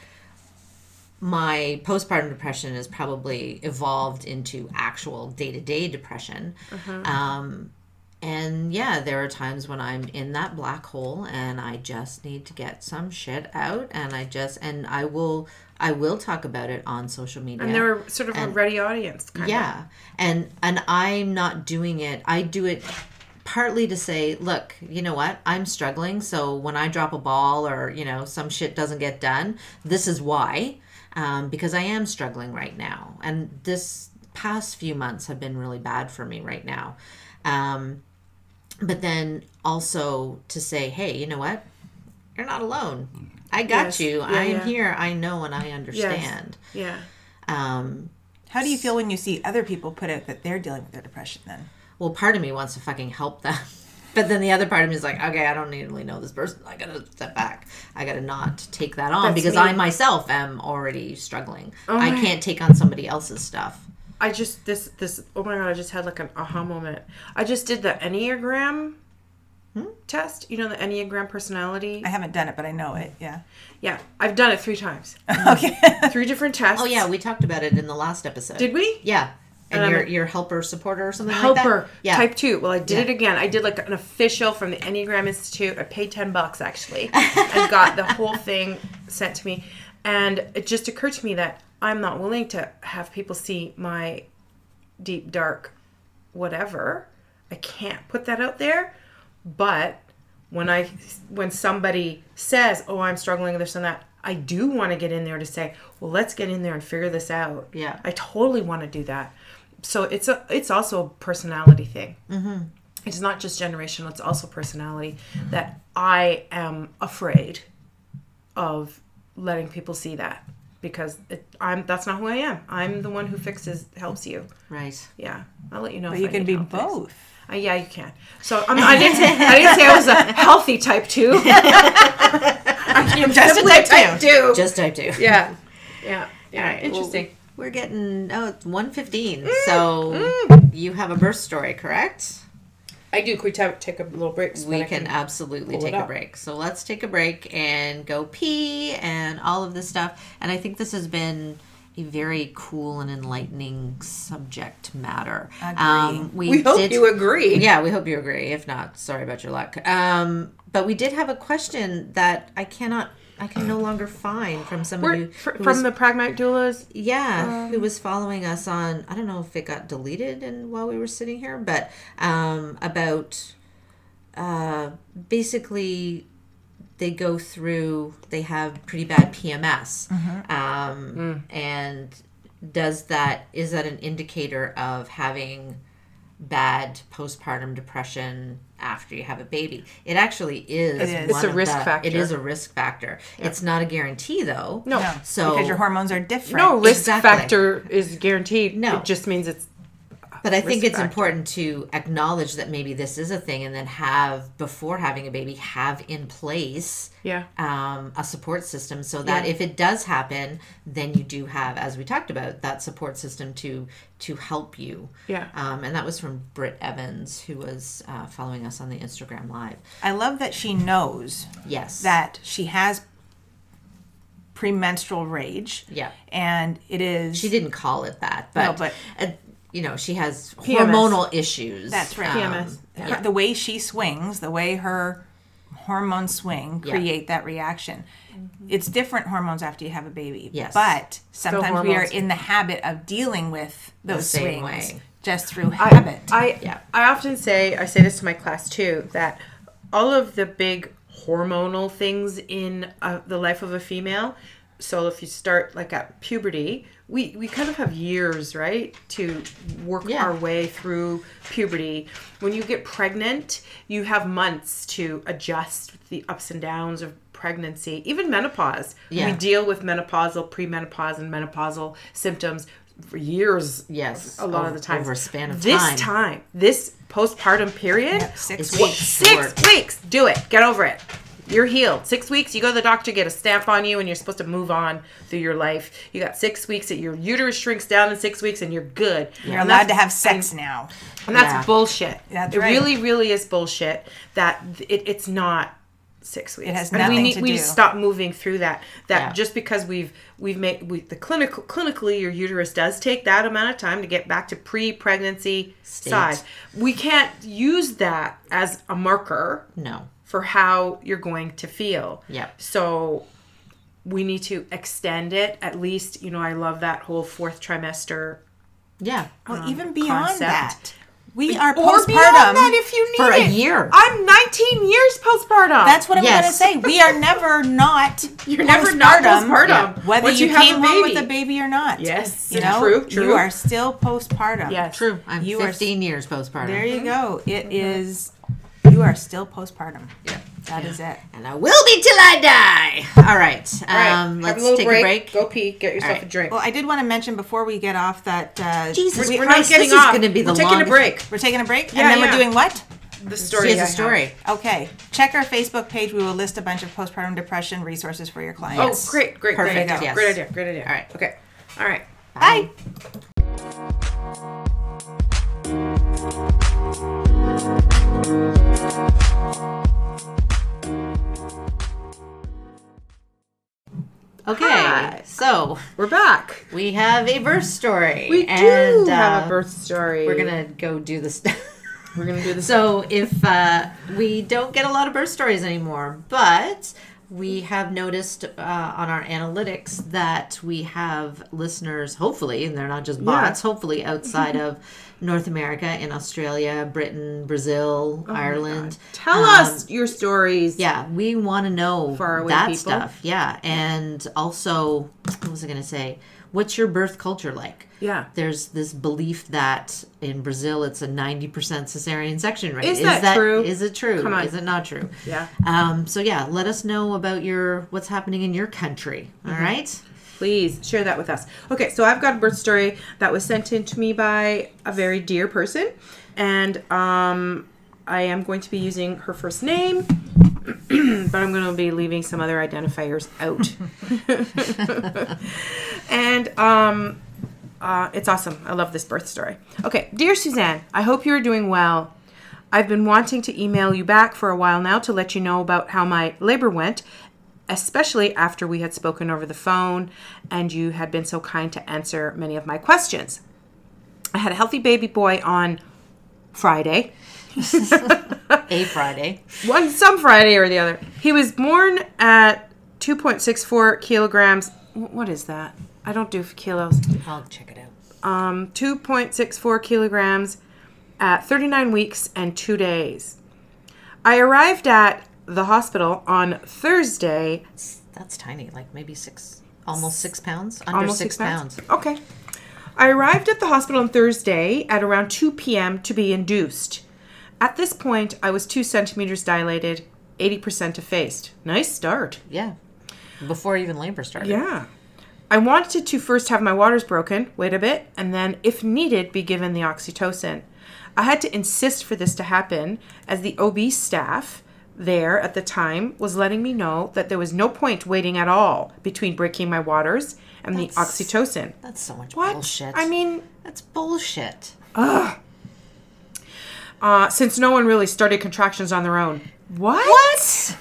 my postpartum depression has probably evolved into actual day-to-day depression. Um and yeah, there are times when I'm in that black hole and I just need to get some shit out and I just and I will I will talk about it on social media. And they're sort of a ready audience. Kind yeah. And and I'm not doing it. I do it partly to say, look, you know what? I'm struggling, so when I drop a ball or, you know, some shit doesn't get done, this is why. Um, because I am struggling right now. And this past few months have been really bad for me right now. Um, but then also to say, hey, you know what? You're not alone. I got Yes. you. Yeah, I am yeah. here. I know and I understand. of. Yeah. Um, How do you feel when you see other people put out that they're dealing with their depression then? Well, part of me wants to fucking help them. But then the other part of me is like, okay, I don't need to really know this person. I gotta step back. I gotta not take that on That's because me. I myself am already struggling. Oh I can't take on somebody else's stuff. I just this this oh my god I just had like an aha moment. I just did the enneagram hmm? test. You know the Enneagram personality. I haven't done it, but I know it. Yeah. yeah, I've done it three times. Okay. Three different tests. Oh yeah, we talked about it in the last episode. Did we? Yeah. And Um, your your helper supporter or something like Helper that. Yeah. type two. Well, I did Yeah. it again. I did like an official from the Enneagram Institute. I paid ten bucks actually, and got the whole thing sent to me. And it just occurred to me that I'm not willing to have people see my deep dark whatever. I can't put that out there. But when I when somebody says, "Oh, I'm struggling with this and that," I do want to get in there to say, "Well, let's get in there and figure this out." Yeah. I totally want to do that. So it's a it's also a personality thing. Mm-hmm. It's not just generational; it's also personality. That I am afraid of letting people see that because it, I'm that's not who I am. I'm the one who fixes helps you. Right. Yeah, I'll let you know. But if you I can need be both. Uh, yeah, you can. So I'm, I didn't say I didn't say I was a healthy type two. I'm just a simply type two. Just type two. yeah, yeah, yeah. All right, Interesting. We're getting oh it's one fifteen. So you have a birth story, correct? I do. Can we ta- take a little break? so We that I can absolutely take a break. So let's take a break and go pee and all of this stuff. And I think this has been a very cool and enlightening subject matter. Um, we, We hope did, you agree. Yeah, we hope you agree. If not, sorry about your luck. Um, but we did have a question that I cannot, I can no longer find from somebody who, fr- who from was- the pragmatic doulas. yeah, Um, who was following us on I don't know if it got deleted and while we were sitting here, but um, about uh, basically they go through they have pretty bad PMS, Mm-hmm. um, Mm. and does that is that an indicator of having bad postpartum depression after you have a baby? It actually is. It is. one It's a of risk the- factor. It is a risk factor. It's not a guarantee though. No. No. So because your hormones are different. No risk Exactly. factor is guaranteed. No. it just means it's But I think it's factor. important to acknowledge that maybe this is a thing and then have, before having a baby, have in place yeah. um, a support system so that Yeah. if it does happen, then you do have, as we talked about, that support system to to help you. Yeah. Um, and that was from Britt Evans, who was uh, following us on the Instagram Live. I love that she knows Yes. that she has premenstrual rage. Yeah. And it is. She didn't call it that, but, No, but- uh, you know, she has PMS. hormonal issues. That's right. PMS. Um, her- the way she swings, the way her hormones swing, Yeah. create that reaction. It's different hormones after you have a baby. Yes. But sometimes we are in the habit of dealing with those same swings way. just through habit. I Yeah. I often say I say this to my class too that all of the big hormonal things in uh, the life of a female. So if you start like at puberty, we we kind of have years, right, to work Yeah. our way through puberty. When you get pregnant, you have months to adjust the ups and downs of pregnancy, even menopause. Yeah. We deal with menopausal, premenopause, and menopausal symptoms for years Yes, a lot over- of the time. over a span of time. this time. time, this postpartum period, six It's weeks. six short. weeks. Do it. Get over it. You're healed. Six weeks. You go to the doctor, get a stamp on you, and you're supposed to move on through your life. You got six weeks that your uterus shrinks down in six weeks, and you're good. You're And allowed to have sex now. and that's Yeah. bullshit. That's it right. really, really is bullshit. That it, it's not six weeks. It has and nothing we need to we do. stop moving through that. That Yeah. just because we've we've made we, the clinical clinically your uterus does take that amount of time to get back to pre-pregnancy State. size. We can't use that as a marker No. For how you're going to feel. Yeah. So we need to extend it at least. You know, I love that whole fourth trimester Yeah. Well, even beyond concept. that, we are or postpartum. that if you need For a it. year. I'm 19 years postpartum. That's what I'm Yes. going to say. We are never not. You're never not postpartum. Yeah. Whether Once you, have came a home baby. with a baby or not. Yes, You know, true, true. You are still postpartum. Yes. True. I'm You are- 15 years postpartum. There you go. It Mm-hmm. is. You are still postpartum. Yeah. That is it. And I will be till I die. All right. All right, Um, let's a take break. a break. Go pee. Get yourself right. a drink. Well, I did want to mention before we get off that uh, Jesus we, we're Christ, not getting this is off. gonna be the we're taking a break. we're taking a break, Yeah, and then yeah. we're doing what? The She story. has I a story. Okay. Check our Facebook page. We will list a bunch of postpartum depression resources for your clients. Oh, great, great, Perfect, great idea. yes. Great idea. Great idea. All right. Okay. All right. Bye. Bye. Okay, Hi. so we're back. We have a birth story. We and, do have a uh, birth story. We're gonna go do this. we're gonna do this. So if uh, we don't get a lot of birth stories anymore, but we have noticed uh, on our analytics that we have listeners, hopefully, and they're not just bots, yeah. hopefully outside of North America, in Australia, Britain, Brazil, Oh Ireland. Tell Um, us your stories. Yeah, we want to know that people. stuff. Yeah, and also, what was I going to say? What's your birth culture like? Yeah. There's this belief that in Brazil it's a 90% cesarean section rate. Is that true? Is it true? Come on. Is it not true? Yeah. Um, so yeah, let us know about your what's happening in your country. All Mm-hmm. right. Please share that with us. Okay, so I've got a birth story that was sent in to me by a very dear person, and um, I am going to be using her first name, but I'm going to be leaving some other identifiers out. and um, uh, it's awesome. I love this birth story. Okay, dear Suzanne, I hope you are doing well. I've been wanting to email you back for a while now to let you know about how my labor went, especially after we had spoken over the phone and you had been so kind to answer many of my questions. I had a healthy baby boy on Friday. A Friday. One some Friday or the other. He was born at 2.64 kilograms. What is that? I don't do kilos. I'll check it out. Um, 2.64 kilograms at 39 weeks and two days. I arrived at the hospital on Thursday. That's tiny. Like maybe six, almost six pounds. Under Almost six, pounds. Okay. I arrived at the hospital on Thursday at around 2 p.m. to be induced. At this point, I was two centimeters dilated, 80% effaced. Nice start. Yeah. Before even labor started. Yeah. I wanted to first have my waters broken, wait a bit, and then, if needed, be given the oxytocin. I had to insist for this to happen as the OB staff there at the time was letting me know that there was no point waiting at all between breaking my waters and the oxytocin. That's so much What? bullshit. I mean, that's bullshit. uh, since no one really started contractions on their own. What? What?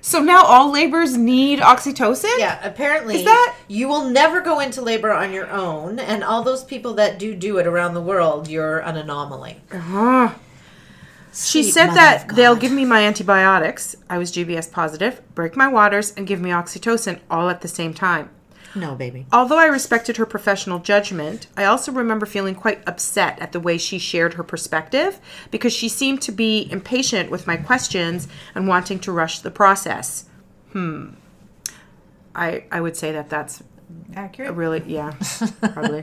So now all labors need oxytocin? Yeah, apparently Is that- you will never go into labor on your own, and all those people that do do it around the world, you're an anomaly. Ah. She Sweet said that they'll give me my antibiotics. I was GBS positive, break my waters, and give me oxytocin all at the same time. No, baby. Although I respected her professional judgment, I also remember feeling quite upset at the way she shared her perspective because she seemed to be impatient with my questions and wanting to rush the process. Hmm. I I would say that that's Accurate. really yeah, probably.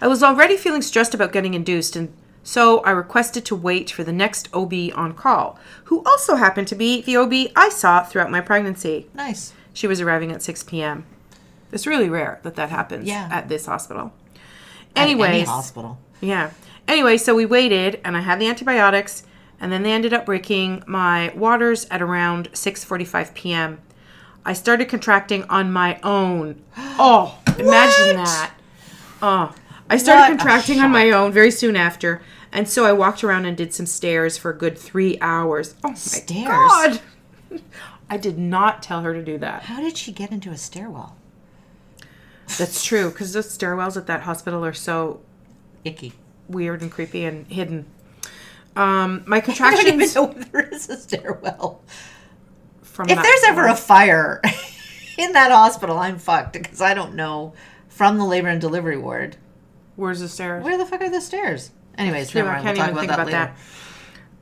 I was already feeling stressed about getting induced and so I requested to wait for the next OB on call, who also happened to be the OB I saw throughout my pregnancy. Nice. She was arriving at 6 p.m. It's really rare that that happens Yeah. at this hospital. At any hospital. yeah. Anyway, so we waited and I had the antibiotics and then they ended up breaking my waters at around 6:45 p.m. I started contracting on my own. Oh, imagine that. Oh, I started What contracting on my own very soon after. And so I walked around and did some stairs for a good 3 hours. Oh my Stairs? god. I did not tell her to do that. How did she get into a stairwell? That's true because the stairwells at that hospital are so Icky. weird and creepy and hidden. Um, my contractions. I don't even contractions know if there is a stairwell. from If that there's ever a fire in that hospital, I'm fucked because I don't know from the labor and delivery ward where's the stairs? where the fuck are the stairs. Anyways, never I mind. can't we'll even talk think about that,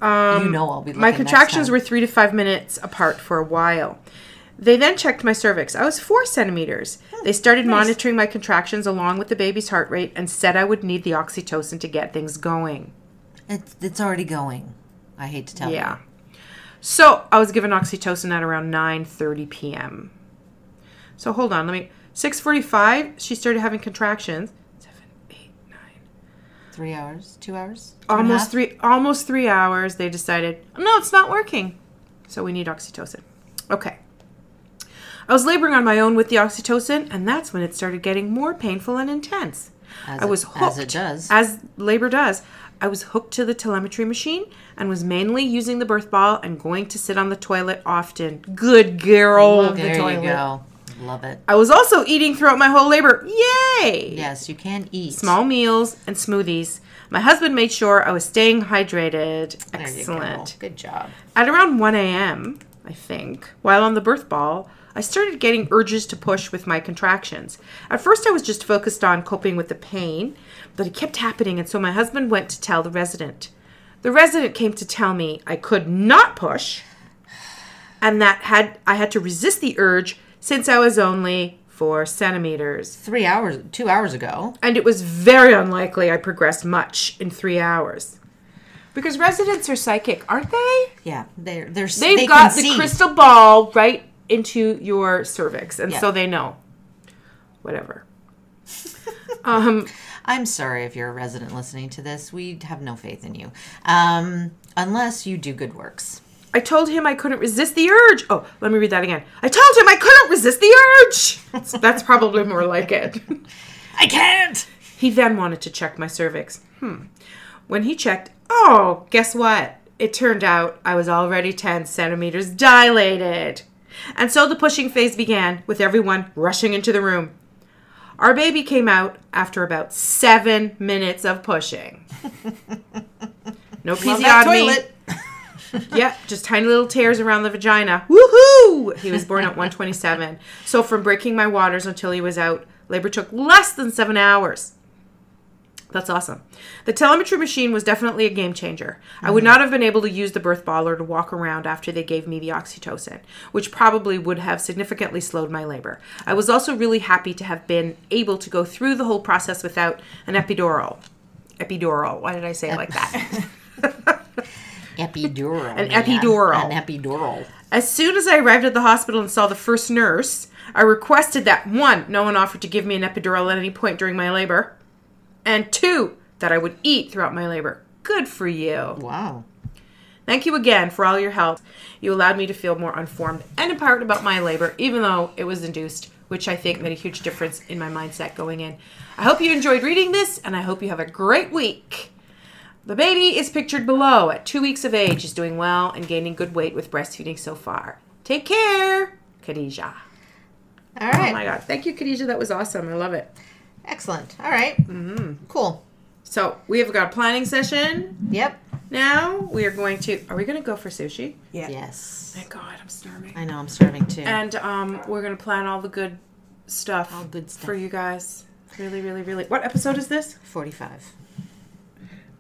that. later. you know I'll be My contractions were three to five minutes apart for a while. They then checked my cervix. I was four centimeters. Hmm, they started monitoring my contractions along with the baby's heart rate and said I would need the oxytocin to get things going. It's, it's already going. I hate to tell Yeah. you. Yeah. So I was given oxytocin at around 9:30 p.m. So hold on, let me. 6:45, she started having contractions. Seven, eight, nine. Three hours, two hours, two Almost three. Almost three hours. They decided, no, it's not working. So we need oxytocin. Okay. I was laboring on my own with the oxytocin, and that's when it started getting more painful and intense. As I it- was as hooked, it does. as labor does. I was hooked to the telemetry machine and was mainly using the birth ball and going to sit on the toilet often. Good girl. there you go. Love it. I was also eating throughout my whole labor. Yay! Yes, you can eat. Small meals and smoothies. My husband made sure I was staying hydrated. There you go. Excellent. Good job. At around 1 a.m., I think, while on the birth ball, I started getting urges to push with my contractions. At first, I was just focused on coping with the pain, but it kept happening, and so my husband went to tell the resident. The resident came to tell me I could not push, and that had I had to resist the urge since I was only four centimeters. Three hours, two hours ago. And it was very unlikely I progressed much in three hours. Because residents are psychic, aren't they? Yeah, they're they're They've they got can the see. crystal ball right into your cervix, and Yeah. so they know. Whatever. um, I'm sorry if you're a resident listening to this. We have no faith in you, um, unless you do good works. I told him I couldn't resist the urge. Oh, let me read that again. I told him I couldn't resist the urge. That's probably more like it. I can't. He then wanted to check my cervix. Hmm. When he checked, oh, guess what? It turned out I was already 10 centimeters dilated. And so the pushing phase began, with everyone rushing into the room. Our baby came out after about seven minutes of pushing. No episiotomy. Yeah, just tiny little tears around the vagina. Woohoo! He was born at 127. So from breaking my waters until he was out, labor took less than seven hours. That's awesome. The telemetry machine was definitely a game changer. I would mm-hmm. not have been able to use the birth ball or to walk around after they gave me the oxytocin, which probably would have significantly slowed my labor. I was also really happy to have been able to go through the whole process without an epidural. Epidural. Why did I say it like that? Epidural. An man. epidural. An epidural. As soon as I arrived at the hospital and saw the first nurse, I requested that one, no one offered to give me an epidural at any point during my labor, and two, that I would eat throughout my labor. Good for you. Wow. Thank you again for all your help. You allowed me to feel more informed and empowered about my labor, even though it was induced, which I think made a huge difference in my mindset going in. I hope you enjoyed reading this, and I hope you have a great week. The baby is pictured below at two weeks of age, is doing well and gaining good weight with breastfeeding so far. Take care, Khadijah. All right. Oh my God. Thank you, Khadijah. That was awesome. I love it. Excellent. All right. Mm-hmm. Cool. So we have got a planning session Yep. now. We are going to, are we going to go for sushi? Yeah. Yes. Thank God, I'm starving. I know. I'm starving too. And um, we're gonna plan all the good stuff, All good stuff. for you guys. Really, really, really. What episode is this? 45.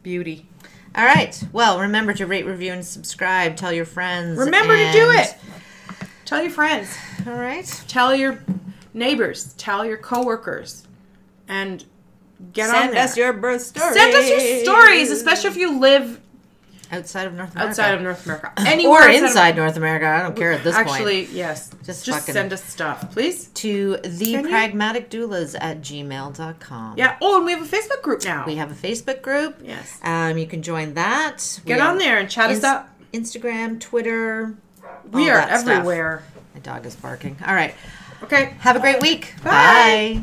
Beauty. All right. Well, remember to rate, review, and subscribe. Tell your friends. Remember to do it. Tell your friends. All right. Tell your neighbors. Tell your coworkers, and get on Send us your birth stories. Send us your stories, especially if you live Outside of North America. outside of North America, Or anywhere of- inside North America. I don't care at this point. Actually, yes. Just Just send us stuff, please. To the pragmatic doulas at gmail.com. Yeah. Oh, and we have a Facebook group now. We have a Facebook group. Yes. Um, you can join that. Get We on there and chat us up. Instagram, Twitter. We are that stuff. everywhere. My dog is barking. All right. Okay. Have a great week. Bye. Bye.